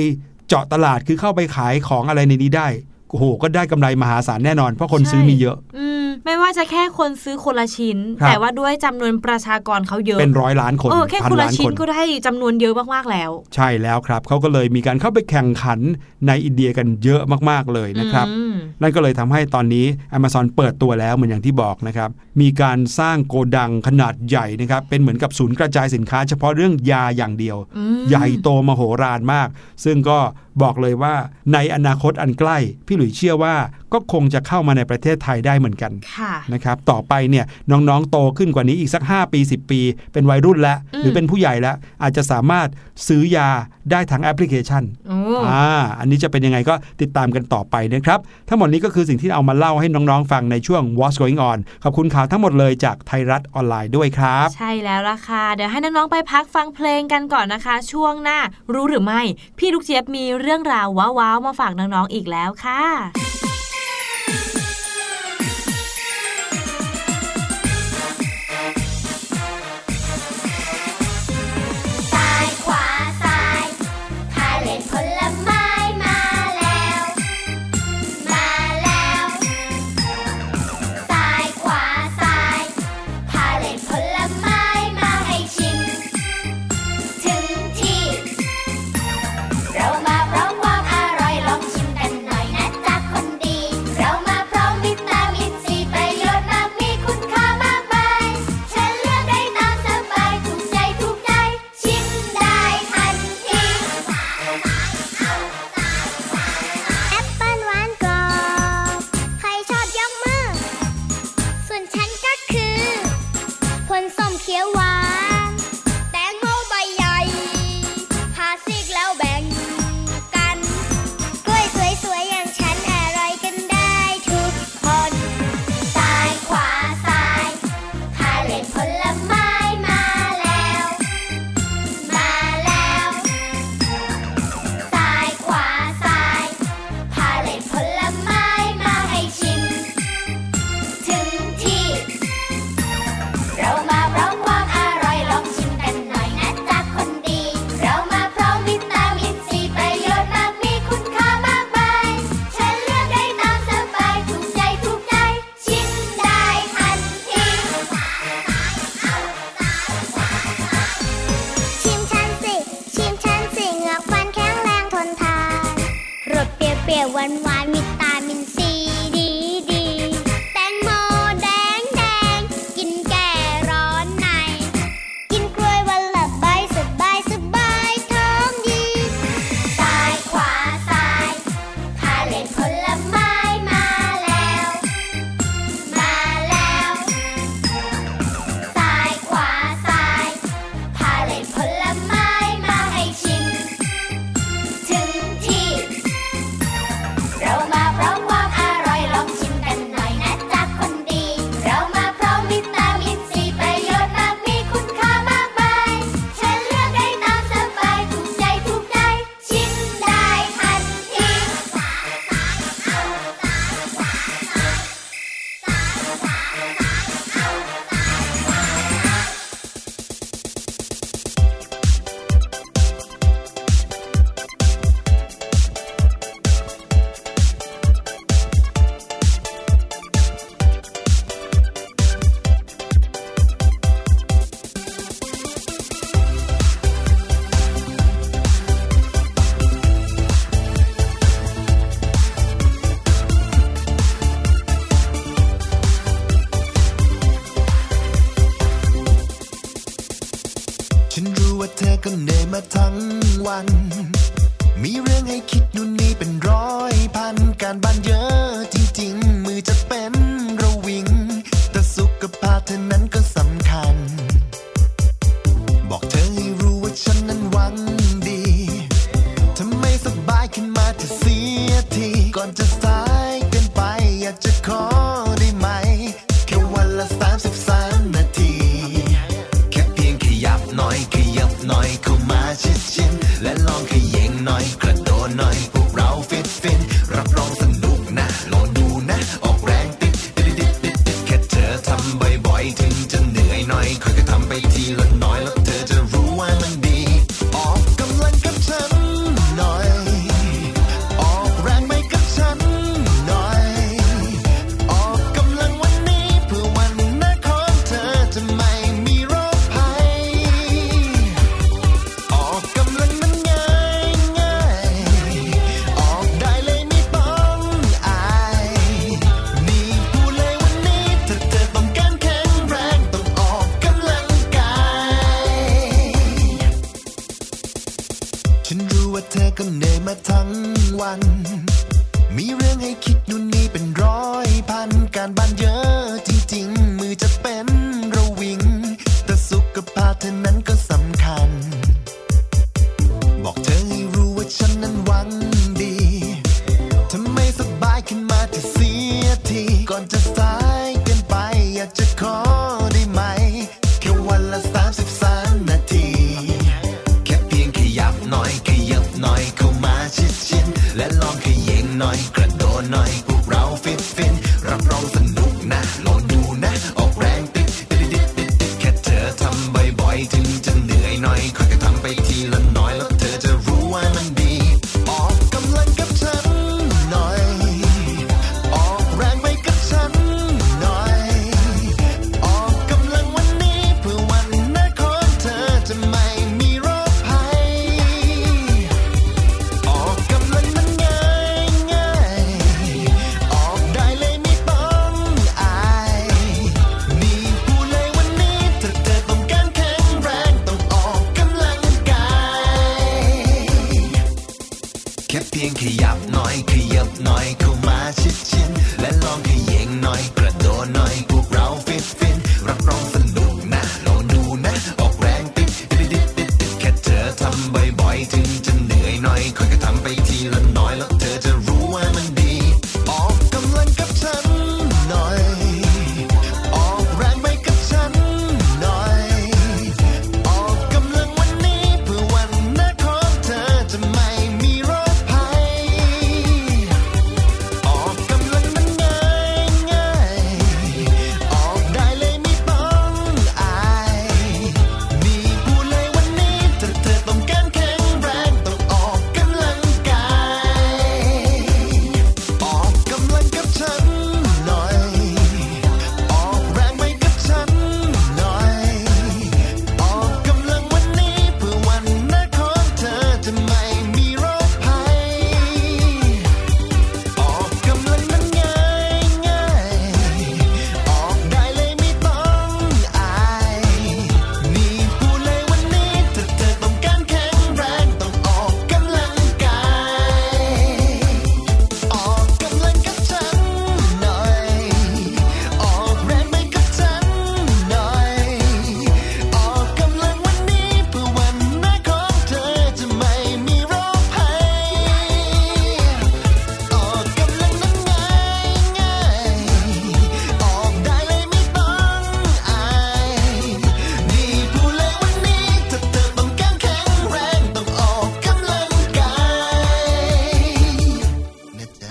เจาะตลาดคือเข้าไปขายของอะไรในนี้ได้ โอ้โหก็ได้กำไรมหาศาลแน่นอน เพราะคนใช่ซื้อมีเยอะอืมไม่ว่าจะแค่คนซื้อคนละชิ้นครับแต่ว่าด้วยจำนวนประชากรเขาเยอะ เป็นร้อยล้านคนเออแค่พันคนละล้านชิ้คนนก็ได้จำนวนเยอะมากๆแล้ว ใช่แล้วครับเขาก็เลยมีการเข้าไปแข่งขันในอินเดียกันเยอะมากๆเลยนะครับอืมนั่นก็เลยทำให้ตอนนี้ Amazon เปิดตัวแล้วเหมือนอย่างที่บอกนะครับ มีการสร้างโกดังขนาดใหญ่นะครับ เป็นเหมือนกับศูนย์กระจายสินค้า เฉพาะเรื่องยาอย่างเดียวอืมใหญ่โตมโหฬารมาก ซึ่งก็บอกเลยว่าในอนาคตอันใกล้พี่หลุยเชื่อว่า ก็คงจะเข้ามาในประเทศไทยได้เหมือนกันค่ะนะครับต่อไปเนี่ยน้องๆโตขึ้นกว่านี้อีกสัก 5 ปี 10 ปี เป็นวัยรุ่นแล้วอืมหรือเป็นผู้ใหญ่แล้ว อาจจะสามารถซื้อยาได้ทางแอปพลิเคชันโอ้อ่าอันนี้จะเป็นยังไงก็ติดตามกันต่อไปนะครับ ทั้งหมดนี้ก็คือสิ่งที่เอามาเล่าให้น้องๆฟังในช่วง What's Going On ขอบคุณข่าวทั้งหมดเลยจากไทยรัฐออนไลน์ด้วยครับ ใช่แล้วล่ะค่ะ เดี๋ยวให้น้องๆไปพักฟังเพลงกันก่อนนะคะ ช่วงหน้ารู้หรือไม่ พี่ลูกเจี๊ยบมีเรื่องราวว้าวๆมาฝากน้องๆอีกแล้วค่ะ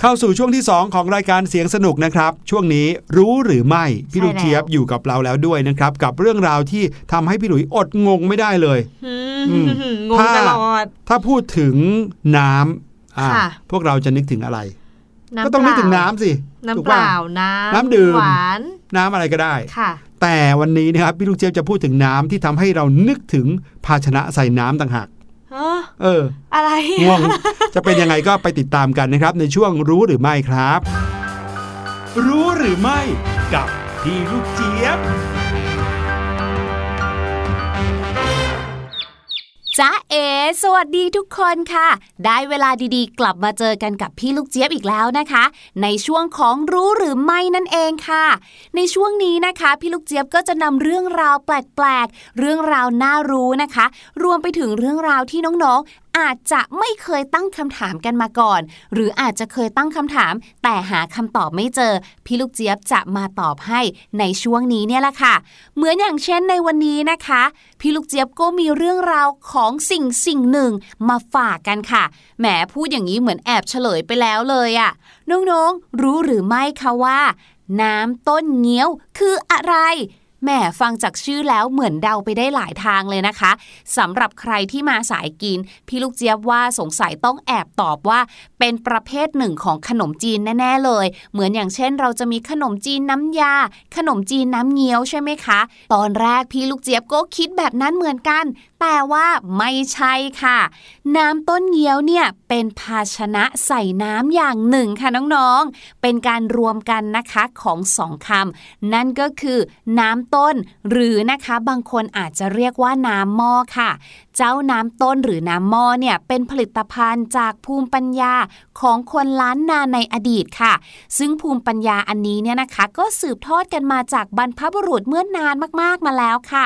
เข้าสู่ช่วงที่ 2 ของรายการเสียงสนุกนะครับ ช่วงนี้รู้หรือไม่พี่ลูกใช่แล้วเจี๊ยบอยู่กับเราแล้วด้วยนะครับ กับเรื่องราวที่ทำให้พี่หลุยอดงงไม่ได้เลยอือืมมงงถ้าตลอดถ้าพูดถึงน้ำอ่าค่ะพวกเราจะนึกถึงอะไรน้ำก็ต้องนึกถึงเปล่าน้ำสิน้ำถูกเปป่ะล่าน้ำน้ำดื่มหวานน้ำอะไรก็ได้ค่ะ แต่วันนี้นะครับพี่ลูกเจี๊ยบจะพูดถึงน้ำที่ทำให้เรานึกถึงภาชนะใส่น้ำต่างหาก เออเออ อะไรงงจะเป็นยังไงก็ไปติดตามกันนะครับ ในช่วงรู้หรือไม่ครับ รู้หรือไม่กับพี่ลูกเจี๊ยบ จ้าเอ สวัสดีทุกคนค่ะ ได้เวลาดีๆ กลับมาเจอกันกับพี่ลูกเจี๊ยบอีกแล้วนะคะ ในช่วงของรู้หรือไม่นั่นเองค่ะ ในช่วงนี้นะคะ พี่ลูกเจี๊ยบก็จะนำเรื่องราวแปลกๆ เรื่องราวน่ารู้นะคะ รวมไปถึงเรื่องราวที่น้องๆ อาจจะไม่เคยตั้งคำถามกันมาก่อน หรืออาจจะเคยตั้งคำถาม แต่หาคำตอบไม่เจอ พี่ลูกเจี๊ยบจะมาตอบให้ในช่วงนี้เนี่ยแหละค่ะ เหมือนอย่างเช่นในวันนี้นะคะ พี่ลูกเจี๊ยบก็มีเรื่องราวของสิ่งสิ่งหนึ่งมาฝากกันค่ะแหมพูดอย่างนี้เหมือนแอบเฉลยไปแล้วเลยอะน้องๆรู้หรือไม่คะว่า น้ำต้นเงี้ยวคืออะไร แหมฟังจากชื่อแล้วเหมือนเดาไปได้หลายทางเลยนะคะสำหรับใครที่มาสายกิน พี่ลูกเจี๊ยบว่าสงสัยต้องแอบตอบว่า เป็นประเภทหนึ่งของขนมจีนแน่ ๆ เลย เหมือนอย่างเช่น เราจะมีขนมจีนน้ำยา ขนมจีนน้ำเงี้ยวใช่ไหมคะ ตอนแรกพี่ลูกเจี๊ยบก็คิดแบบนั้นเหมือนกัน แต่ว่าไม่ใช่ค่ะ น้ำต้นเงี้ยวเนี่ยเป็นภาชนะใส่น้ำอย่างหนึ่งค่ะน้องๆ เป็นการรวมกันนะคะของสองคำนั่นก็คือน้ำต้น หรือนะคะบางคนอาจจะเรียกว่าน้ำหม้อค่ะ เจ้าน้ำต้นหรือน้ำหม้อเนี่ยเป็นผลิตภัณฑ์จากภูมิปัญญาของคนล้านนาในอดีตค่ะ ซึ่งภูมิปัญญาอันนี้เนี่ยนะคะ ก็สืบทอดกันมาจากบรรพบุรุษเมื่อนานมากๆมาแล้วค่ะ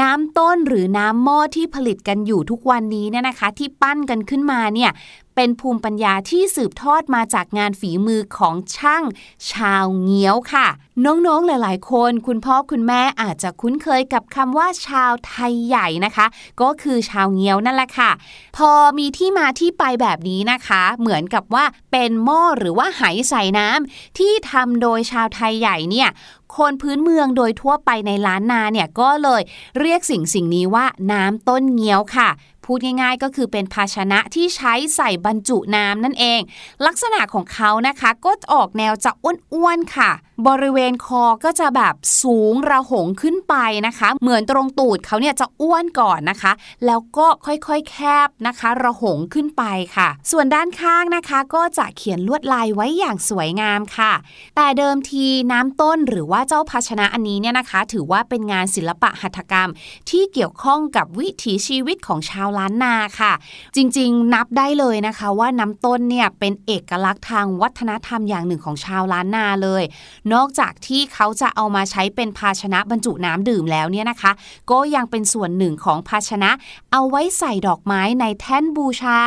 น้ำต้นหรือน้ำหม้อที่ผลิตกันอยู่ทุกวันนี้เนี่ยนะคะ ที่ปั้นกันขึ้นมาเนี่ย เป็นภูมิปัญญาที่สืบทอดมาจากงานฝีมือของช่างชาวเงี้ยวค่ะ น้องๆหลายๆ คน คุณพ่อคุณแม่อาจจะคุ้นเคยกับคำว่าชาวไทยใหญ่นะคะ ก็คือชาวเงี้ยวนั่นแหละค่ะ พอมีที่มาที่ไปแบบนี้นะคะ เหมือนกับว่าเป็นหม้อหรือว่าไหใส่น้ำที่ทำโดยชาวไทยใหญ่เนี่ยคนพื้นเมืองโดยทั่วไปในล้านนาเนี่ยก็เลยเรียกสิ่งสิ่งนี้ว่าน้ำต้นเงี้ยวค่ะ พูดง่ายๆ ก็คือเป็นภาชนะที่ใช้ใส่บรรจุน้ำนั่นเอง ลักษณะของเขานะคะก็ออกแนวจะอ้วนๆค่ะบริเวณคอก็จะแบบสูงระหงขึ้นไปนะคะ เหมือนตรงตูดเขาเนี่ยจะอ้วนก่อนนะคะ แล้วก็ค่อยๆแคบนะคะ ระหงขึ้นไปค่ะ ส่วนด้านข้างนะคะ ก็จะเขียนลวดลายไว้อย่างสวยงามค่ะ แต่เดิมทีน้ำต้นหรือว่าเจ้าภาชนะอันนี้เนี่ยนะคะ ถือว่าเป็นงานศิลปะหัตถกรรม ที่เกี่ยวข้องกับวิถีชีวิตของชาวล้านนาค่ะ จริงๆ นับได้เลยนะคะว่าน้ำต้นเนี่ยเป็นเอกลักษณ์ทางวัฒนธรรมอย่างหนึ่งของชาวล้านนาเลยนอกจากที่เขาจะเอามาใช้เป็นภาชนะบรรจุน้ำดื่มแล้วเนี่ยนะคะ ก็ยังเป็นส่วนหนึ่งของภาชนะ เอาไว้ใส่ดอกไม้ในแท่นบูชา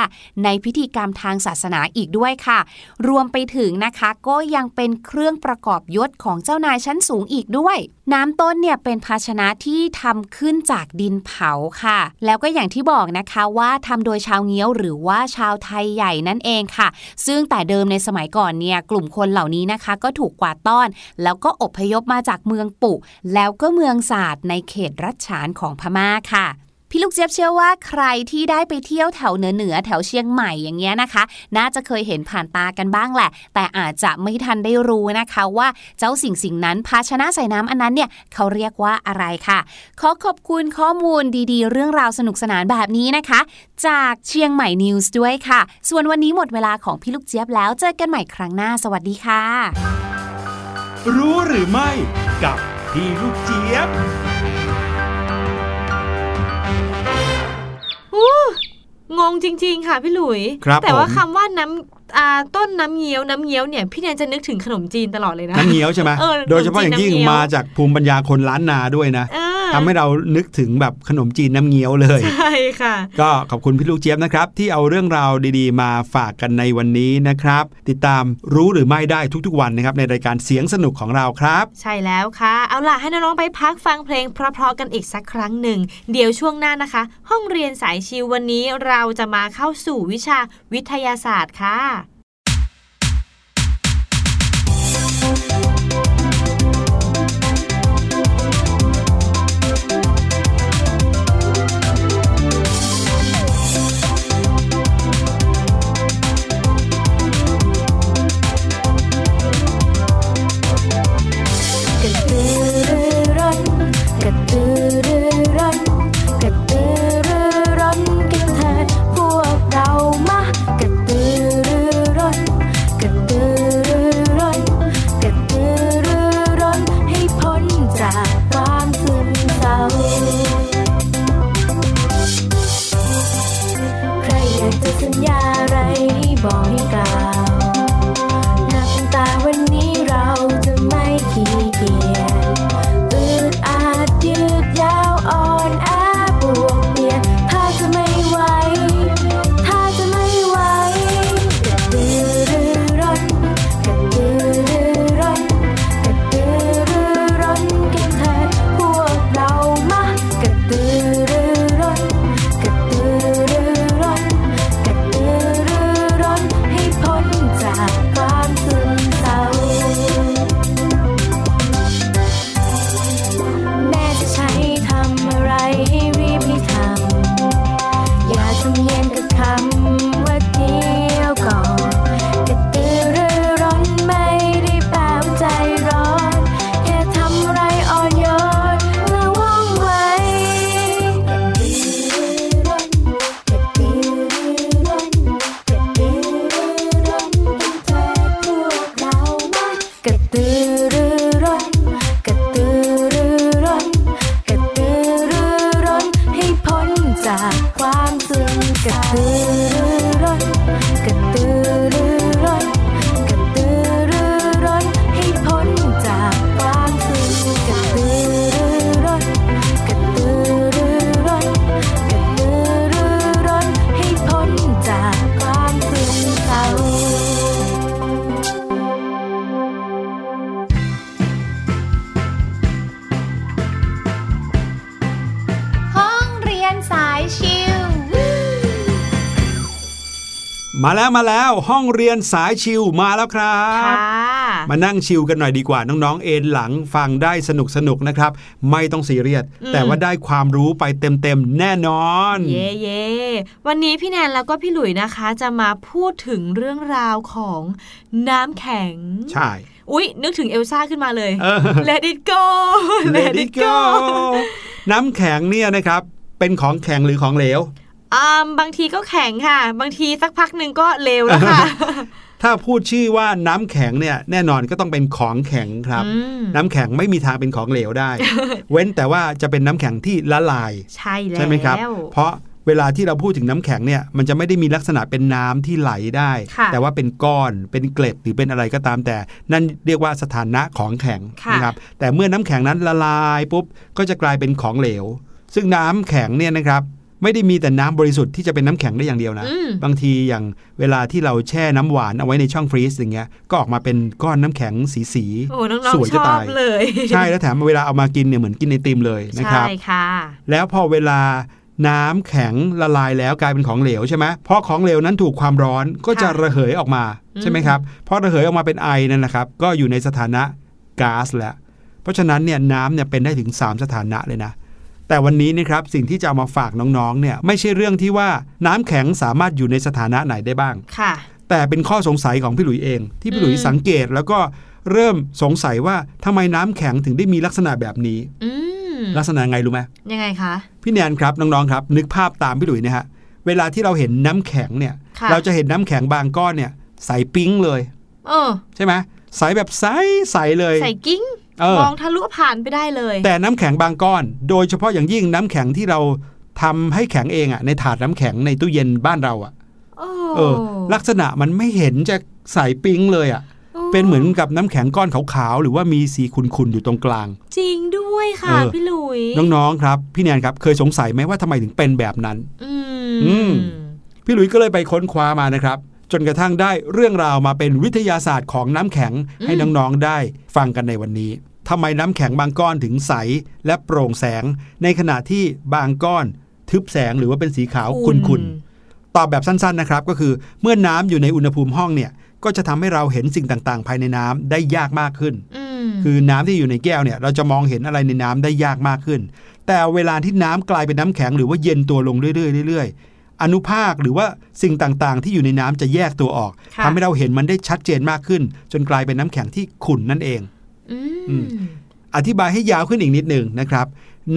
ในพิธีกรรมทางศาสนาอีกด้วยค่ะ รวมไปถึงนะคะก็ยังเป็นเครื่องประกอบยศของเจ้านายชั้นสูงอีกด้วย น้ำต้นเนี่ยเป็นภาชนะที่ทำขึ้นจากดินเผาค่ะ แล้วก็อย่างที่บอกนะคะว่าทำโดยชาวเงี้ยวหรือว่าชาวไทยใหญ่นั่นเองค่ะ ซึ่งแต่เดิมในสมัยก่อนเนี่ยกลุ่มคนเหล่านี้นะคะ ก็ถูกกวาดต้อน แล้วก็อพยพมาจากเมืองปุ แล้วก็เมืองศาสตร์ในเขตรัชฉานของพม่าค่ะ พี่ลูกเจี๊ยบเชื่อว่าใครที่ได้ไปเที่ยวแถวเหนือเหนือแถวเชียงใหม่อย่างเงี้ยนะคะ น่าจะเคยเห็นผ่านตากันบ้างแหละ แต่อาจจะไม่ทันได้รู้นะคะว่าเจ้าสิ่งสิ่งนั้นภาชนะใส่น้ำอันนั้นเนี่ยเขาเรียกว่าอะไรค่ะ ขอขอบคุณข้อมูลดีๆ เรื่องราวสนุกสนานแบบนี้นะคะ จากเชียงใหม่นิวส์ด้วยค่ะ ส่วนวันนี้หมดเวลาของพี่ลูกเจี๊ยบแล้วเจอกันใหม่ครั้งหน้าสวัสดีค่ะ รู้หรือไม่กับพี่ลูกเจี๊ยบ งงจริง ๆ ค่ะพี่หลุยครับแต่ว่าผมคำว่าน้ำอ่า ต้นน้ำเงี้ยวน้ำเงี้ยวเนี่ยพี่แนนจะนึกถึงขนมจีนตลอดเลยนะน้ำเงี้ยวใช่ไหมเออโดยเฉพาะอย่างยิ่งขนมจีนน้ำเงี้ยวมาจากภูมิปัญญาคนล้านนาด้วยนะเออทำให้เรานึกถึงแบบขนมจีนน้ำเงี้ยวเลย ใช่ค่ะ ก็ขอบคุณพี่ลูกเจี๊ยบนะครับ ที่เอาเรื่องราวดีๆ มาฝากกันในวันนี้นะครับ ติดตามรู้หรือไม่ได้ทุกๆวันนะครับ ในรายการเสียงสนุกของเราครับ ใช่แล้วค่ะ เอาล่ะให้น้องๆไปพักฟังเพลงเพราะๆกันอีกสักครั้งหนึ่ง เดี๋ยวช่วงหน้านะคะ ห้องเรียนสายชิววันนี้เราจะมาเข้าสู่วิชาวิทยาศาสตร์ค่ะ แล้วมาแล้วห้องเรียนสายชิวมาแล้วครัค่ะบมานั่งชิวกันหน่อยดีกว่าน้องๆเอนหลังฟังได้สนุกสนุกๆนะครับ ไม่ต้องซีเรียสอืมแต่ว่าได้ความรู้ไปเต็มๆแน่นอน เย่เย่วันนี้พี่แนนแล้วก็พี่หลุยนะคะ จะมาพูดถึงเรื่องราวของน้ำแข็ง ใช่อุ๊ย นึกถึงเอลซ่าขึ้นมาเลยเออ Let it go Let it go น้ำแข็งเนี่ยนะครับ เป็นของแข็งหรือของเหลวอ่า บางทีก็แข็งค่ะ บางทีสักพักหนึ่งก็เลวแล้วค่ะ ถ้าพูดชื่อว่าน้ำแข็งเนี่ยแน่นอนก็ต้องเป็นของแข็งครับอืมน้ำแข็งไม่มีทางเป็นของเหลวได้ เว้นแต่ว่าจะเป็นน้ำแข็งที่ละลาย ใช่แล้วใช่ไหมครับ เพราะเวลาที่เราพูดถึงน้ำแข็งเนี่ยมันจะไม่ได้มีลักษณะเป็นน้ำที่ไหลได้ค่ะแต่ว่าเป็นก้อนเป็นเกล็ดหรือเป็นอะไรก็ตามแต่ นั่นเรียกว่าสถานะของแข็งค่ะนะครับแต่เมื่อน้ำแข็งนั้นละลายปุ๊บก็จะกลายเป็นของเหลว ซึ่งน้ำแข็งเนี่ยนะครับ ไม่ได้มีแต่น้ำบริสุทธิ์ที่จะเป็นน้ำแข็งได้อย่างเดียวนะอืมบางทีอย่างเวลาที่เราแช่น้ำหวานเอาไว้ในช่องฟรีซอย่างเงี้ยก็ออกมาเป็นก้อนน้ำแข็งสีสีๆโอ้น้องสวยๆชจะอตาบยเลยใช่แล้วแถมเวลาเอามากินเนี่ยเหมือนกินไอติมเลยนะครับใช่ค่ะ แล้วพอเวลาน้ำแข็งละลายแล้วกลายเป็นของเหลวใช่ไหมเพราะของเหลวนั้นถูกความร้อนก็จะค่ะระเหยออกมาใช่ไหมครับพอระเหยออกมาเป็นไอนั่นนะครับ ก็อยู่ในสถานะก๊าซแล้วเพราะฉะนั้นเนี่ยน้ำเนี่ยเป็นได้ถึง 3 สถานะเลยนะ แต่วันนี้นะครับสิ่งที่จะเอามาฝากน้องๆเนี่ยไม่ใช่เรื่องที่ว่าน้ำแข็งสามารถอยู่ในสถานะไหนได้บ้างค่ะ แต่เป็นข้อสงสัยของพี่หลุยเอง ที่พี่หลุยอืมสังเกตแล้วก็เริ่มสงสัยว่าทำไมน้ำแข็งถึงได้มีลักษณะแบบนี้อืมลักษณะไงรู้ไหมยังไงคะพี่แนนครับน้องๆครับ นึกภาพตามพี่หลุยนะฮะเวลาที่เราเห็นน้ำแข็งเนี่ยค่ะเราจะเห็นน้ำแข็งบางก้อนเนี่ยใสปิ๊งเลย เออ ใช่ไหมใสแบบใสใสเลย ใส่กิ้งเออ มองทะลุผ่านไปได้เลย แต่น้ำแข็งบางก้อน โดยเฉพาะอย่างยิ่งน้ำแข็งที่เราทำให้แข็งเองอะในถาดน้ำแข็งในตู้เย็นบ้านเราอะโอ้เออ ลักษณะมันไม่เห็นจะใสปิ๊งเลยอะเป็นเหมือนกับน้ำแข็งก้อนขาวๆ หรือว่ามีสีขุ่นๆ อยู่ตรงกลาง จริงด้วยค่ะเออพี่หลุย น้องๆ ครับ พี่แนนครับ เคยสงสัยไหมว่าทำไมถึงเป็นแบบนั้น อือืมมพี่หลุยส์ก็เลยไปค้นคว้ามานะครับ จนกระทั่งได้เรื่องราวมาเป็นวิทยาศาสตร์ของน้ำแข็งให้น้องๆได้ฟังกันในวันนี้ทำไมน้ำแข็งบางก้อนถึงใสและโปร่งแสง ในขณะที่บางก้อนทึบแสงหรือว่าเป็นสีขาวขุ่นๆตอบแบบสั้นๆนะครับ ก็คือเมื่อน้ำอยู่ในอุณหภูมิห้องเนี่ย ก็จะทำให้เราเห็นสิ่งต่างๆ ภายในน้ำได้ยากมากขึ้นอืมคือน้ำที่อยู่ในแก้วเนี่ย เราจะมองเห็นอะไรในน้ำได้ยากมากขึ้น แต่เวลาที่น้ำกลายเป็นน้ำแข็งหรือว่าเย็นตัวลงเรื่อยๆเรื่อยๆ อนุภาคหรือว่าสิ่งต่างๆ ที่อยู่ในน้ำจะแยกตัวออกค่ะทำให้เราเห็นมันได้ชัดเจนมากขึ้น จนกลายเป็นน้ำแข็งที่ขุ่นนั่นเองอือืมมอธิบายให้ยาวขึ้นอีกนิดหนึ่งนะครับ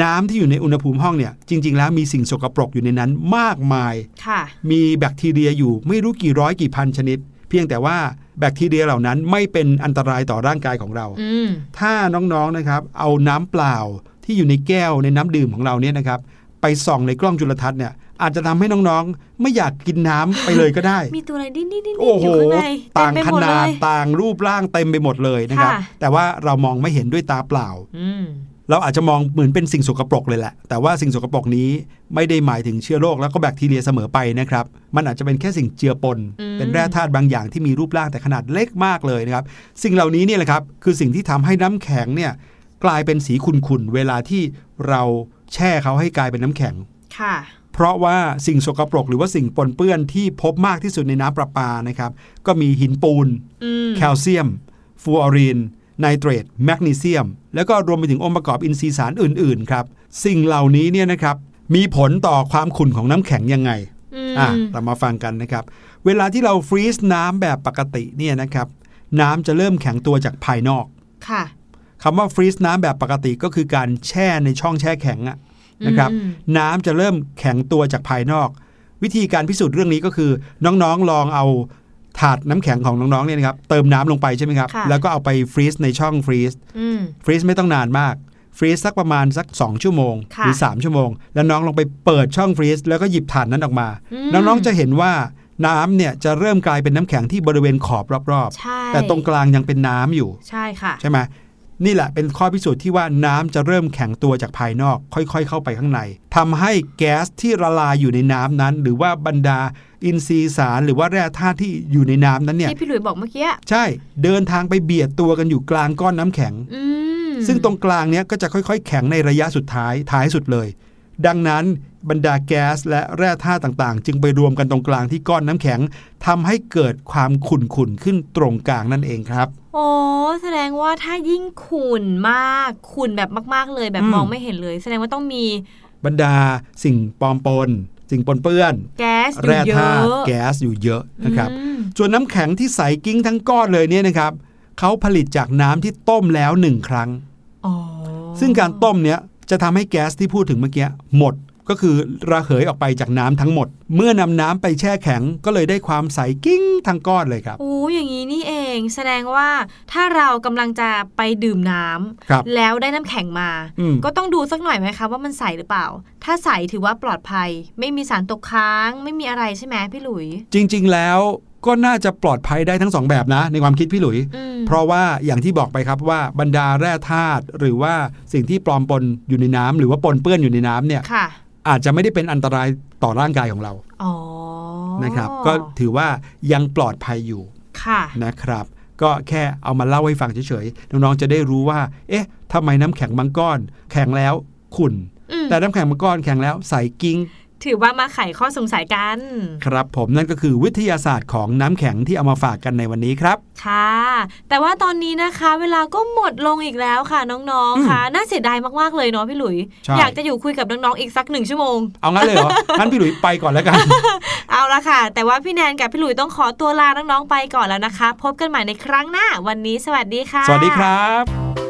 น้ำที่อยู่ในอุณหภูมิห้องเนี่ย จริง ๆ แล้วมีสิ่งสกปรกอยู่ในนั้นมากมายค่ะมีแบคทีเรียอยู่ไม่รู้กี่ร้อยกี่พันชนิด เพียงแต่ว่าแบคทีเรียเหล่านั้นไม่เป็นอันตรายต่อร่างกายของเราอืมถ้าน้องๆนะครับ เอาน้ำเปล่าที่อยู่ในแก้วในน้ำดื่มของเราเนี่ยนะครับ ไปส่องในกล้องจุลทรรศน์เนี่ยอาจจะทำให้น้องๆ ไม่อยากกินน้ำไปเลยก็ได้ มีตัวอะไรดิ้นดิ้นดิ้นโอ้โหอยู่ข้างในเต็ต่ามงไปขหมดเลนาดยต่างรูปร่างเต็มไปหมดเลยนะครับค่ะแต่ว่าเรามองไม่เห็นด้วยตาเปล่าอืมเราอาจจะมองเหมือนเป็นสิ่งสกปรกเลยแหละ แต่ว่าสิ่งสกปรกนี้ไม่ได้หมายถึงเชื้อโรคแล้วก็แบคทีเรียเสมอไปนะครับ มันอาจจะเป็นแค่สิ่งเจือปนอืมเป็นแร่ธาตุบางอย่างที่มีรูปร่างแต่ขนาดเล็กมากเลยนะครับ สิ่งเหล่านี้เนี่ยแหละครับ คือสิ่งที่ทำให้น้ำแข็งเนี่ยกลายเป็นสีขุ่นๆ เวลาที่เรา แช่เขาให้กลายเป็นน้ำแข็งค่ะ เพราะว่าสิ่งสกปรกหรือว่าสิ่งปนเปื้อนที่พบมากที่สุดในน้ำประปานะครับ ก็มีหินปูนอืมแคลเซียมฟลูออรีนไนเตรตแมกนีเซียม แล้วก็รวมไปถึงองค์ประกอบอินทรีย์สารอื่น ๆ ครับ สิ่งเหล่านี้เนี่ยนะครับมีผลต่อความขุ่นของน้ำแข็งยังไงอืมอะเรามาฟังกันนะครับ เวลาที่เรา freeze น้ำแบบปกติเนี่ยนะครับ น้ำจะเริ่มแข็งตัวจากภายนอกค่ะ คำว่า freeze น้ำแบบปกติก็คือการแช่ในช่องแช่แข็งอะนะครับอืมน้ำจะเริ่มแข็งตัวจากภายนอก วิธีการพิสูจน์เรื่องนี้ก็คือน้องๆลองเอาถาดน้ำแข็งของน้องๆเนี่ยนะครับเติมน้ำลงไปใช่ไหมครับค่ะแล้วก็เอาไป freeze ในช่อง freeze อืม freeze ไม่ต้องนานมาก freeze สักประมาณสัก 2 ชั่วโมงค่ะหรือ 3 ชั่วโมง แล้วน้องลองไปเปิดช่อง freeze แล้วก็หยิบถาดนั้นออกมาอืมน้องๆจะเห็นว่าน้ำเนี่ยจะเริ่มกลายเป็นน้ำแข็งที่บริเวณขอบรอบใช่ๆแต่ตรงกลางยังเป็นน้ำอยู่ใช่ค่ะใช่ไหม นี่แหละเป็นข้อพิสูจน์ที่ว่าน้ำจะเริ่มแข็งตัวจากภายนอก ค่อยๆ เข้าไปข้างในทำให้แก๊สที่ละลายอยู่ในน้ำนั้น หรือว่าบรรดาอินทรีย์สารหรือว่าแร่ธาตุที่อยู่ในน้ำนั้นเนี่ยที่พี่หลุยบอกเมื่อกี้ใช่เดินทางไปเบียดตัวกันอยู่กลางก้อนน้ำแข็งอืมซึ่งตรงกลางเนี้ยก็จะค่อยๆ แข็งในระยะสุดท้ายท้ายสุดเลย ดังนั้น บรรดาแก๊สและแร่ธาตุต่างๆ จึงไปรวมกันตรงกลางที่ก้อนน้ำแข็งทำให้เกิดความขุ่นๆขึ้นตรงกลางนั่นเองครับโอ้แสดงว่าถ้ายิ่งขุ่นมากขุ่นแบบมาก ๆ เลยแบบอืมมองไม่เห็นเลย แสดงว่าต้องมีบรรดาสิ่งปลอมปนสิ่งปนเปื้อน แก๊สอยู่แร่เยธาอะตุแก๊สอยู่เยอะนะครับอืมส่วนน้ำแข็งที่ใสกิ้งทั้งก้อนเลยเนี่ยนะครับเขาผลิตจากน้ำที่ต้มแล้วหนึ่งครั้งอ๋อซึ่งการต้มเนี้ยจะทำให้แก๊สที่พูดถึงเมื่อกี้หมด ก็คือระเหยออกไปจากน้ำทั้งหมด เมื่อนำน้ำไปแช่แข็งก็เลยได้ความใสกิ้งทั้งก้อนเลยครับโอ้อย่างนี้นี่เองแสดงว่าถ้าเรากำลังจะไปดื่มน้ำครับแล้วได้น้ำแข็งมาอืมก็ต้องดูสักหน่อยไหมคะว่ามันใสหรือเปล่า ถ้าใสถือว่าปลอดภัย ไม่มีสารตกค้าง ไม่มีอะไรใช่ไหมพี่หลุย จริง ๆ แล้วก็น่าจะปลอดภัยได้ทั้งสองแบบนะ ในความคิดพี่หลุยอืมเพราะว่าอย่างที่บอกไปครับว่าบรรดาแร่ธาตุหรือว่าสิ่งที่ปลอมปนอยู่ในน้ำหรือว่าปนเปื้อนอยู่ในน้ำเนี่ยค่ะ อาจจะไม่ได้เป็นอันตรายต่อร่างกายของเราอ๋อนะครับ ก็ถือว่ายังปลอดภัยอยู่ค่ะนะครับ ก็แค่เอามาเล่าให้ฟังเฉยๆน้องๆจะได้รู้ว่า เอ๊ะทำไมน้ำแข็งบางก้อน แข็งแล้วขุ่นอืมแต่น้ำแข็งบางก้อนแข็งแล้วใสกิ้ง ถือว่ามาไขข้อสงสัยกัน ครับผมนั่นก็คือวิทยาศาสตร์ของน้ำแข็งที่เอามาฝากกันในวันนี้ครับ ค่ะ แต่ว่าตอนนี้นะคะ เวลาก็หมดลงอีกแล้วค่ะน้องๆค่ะ น่าเสียดายมากๆเลยเนาะพี่หลุยใช่อยากจะอยู่คุยกับน้องๆอีกสักหนึ่งชั่วโมง เอางั้นเลยเหรองั้นพี่หลุยไปก่อนแล้วกัน เอาละค่ะ แต่ว่าพี่แนนกับพี่หลุยต้องขอตัวลาน้องๆไปก่อนแล้วนะคะ พบกันใหม่ในครั้งหน้า วันนี้สวัสดีค่ะ สวัสดีครับ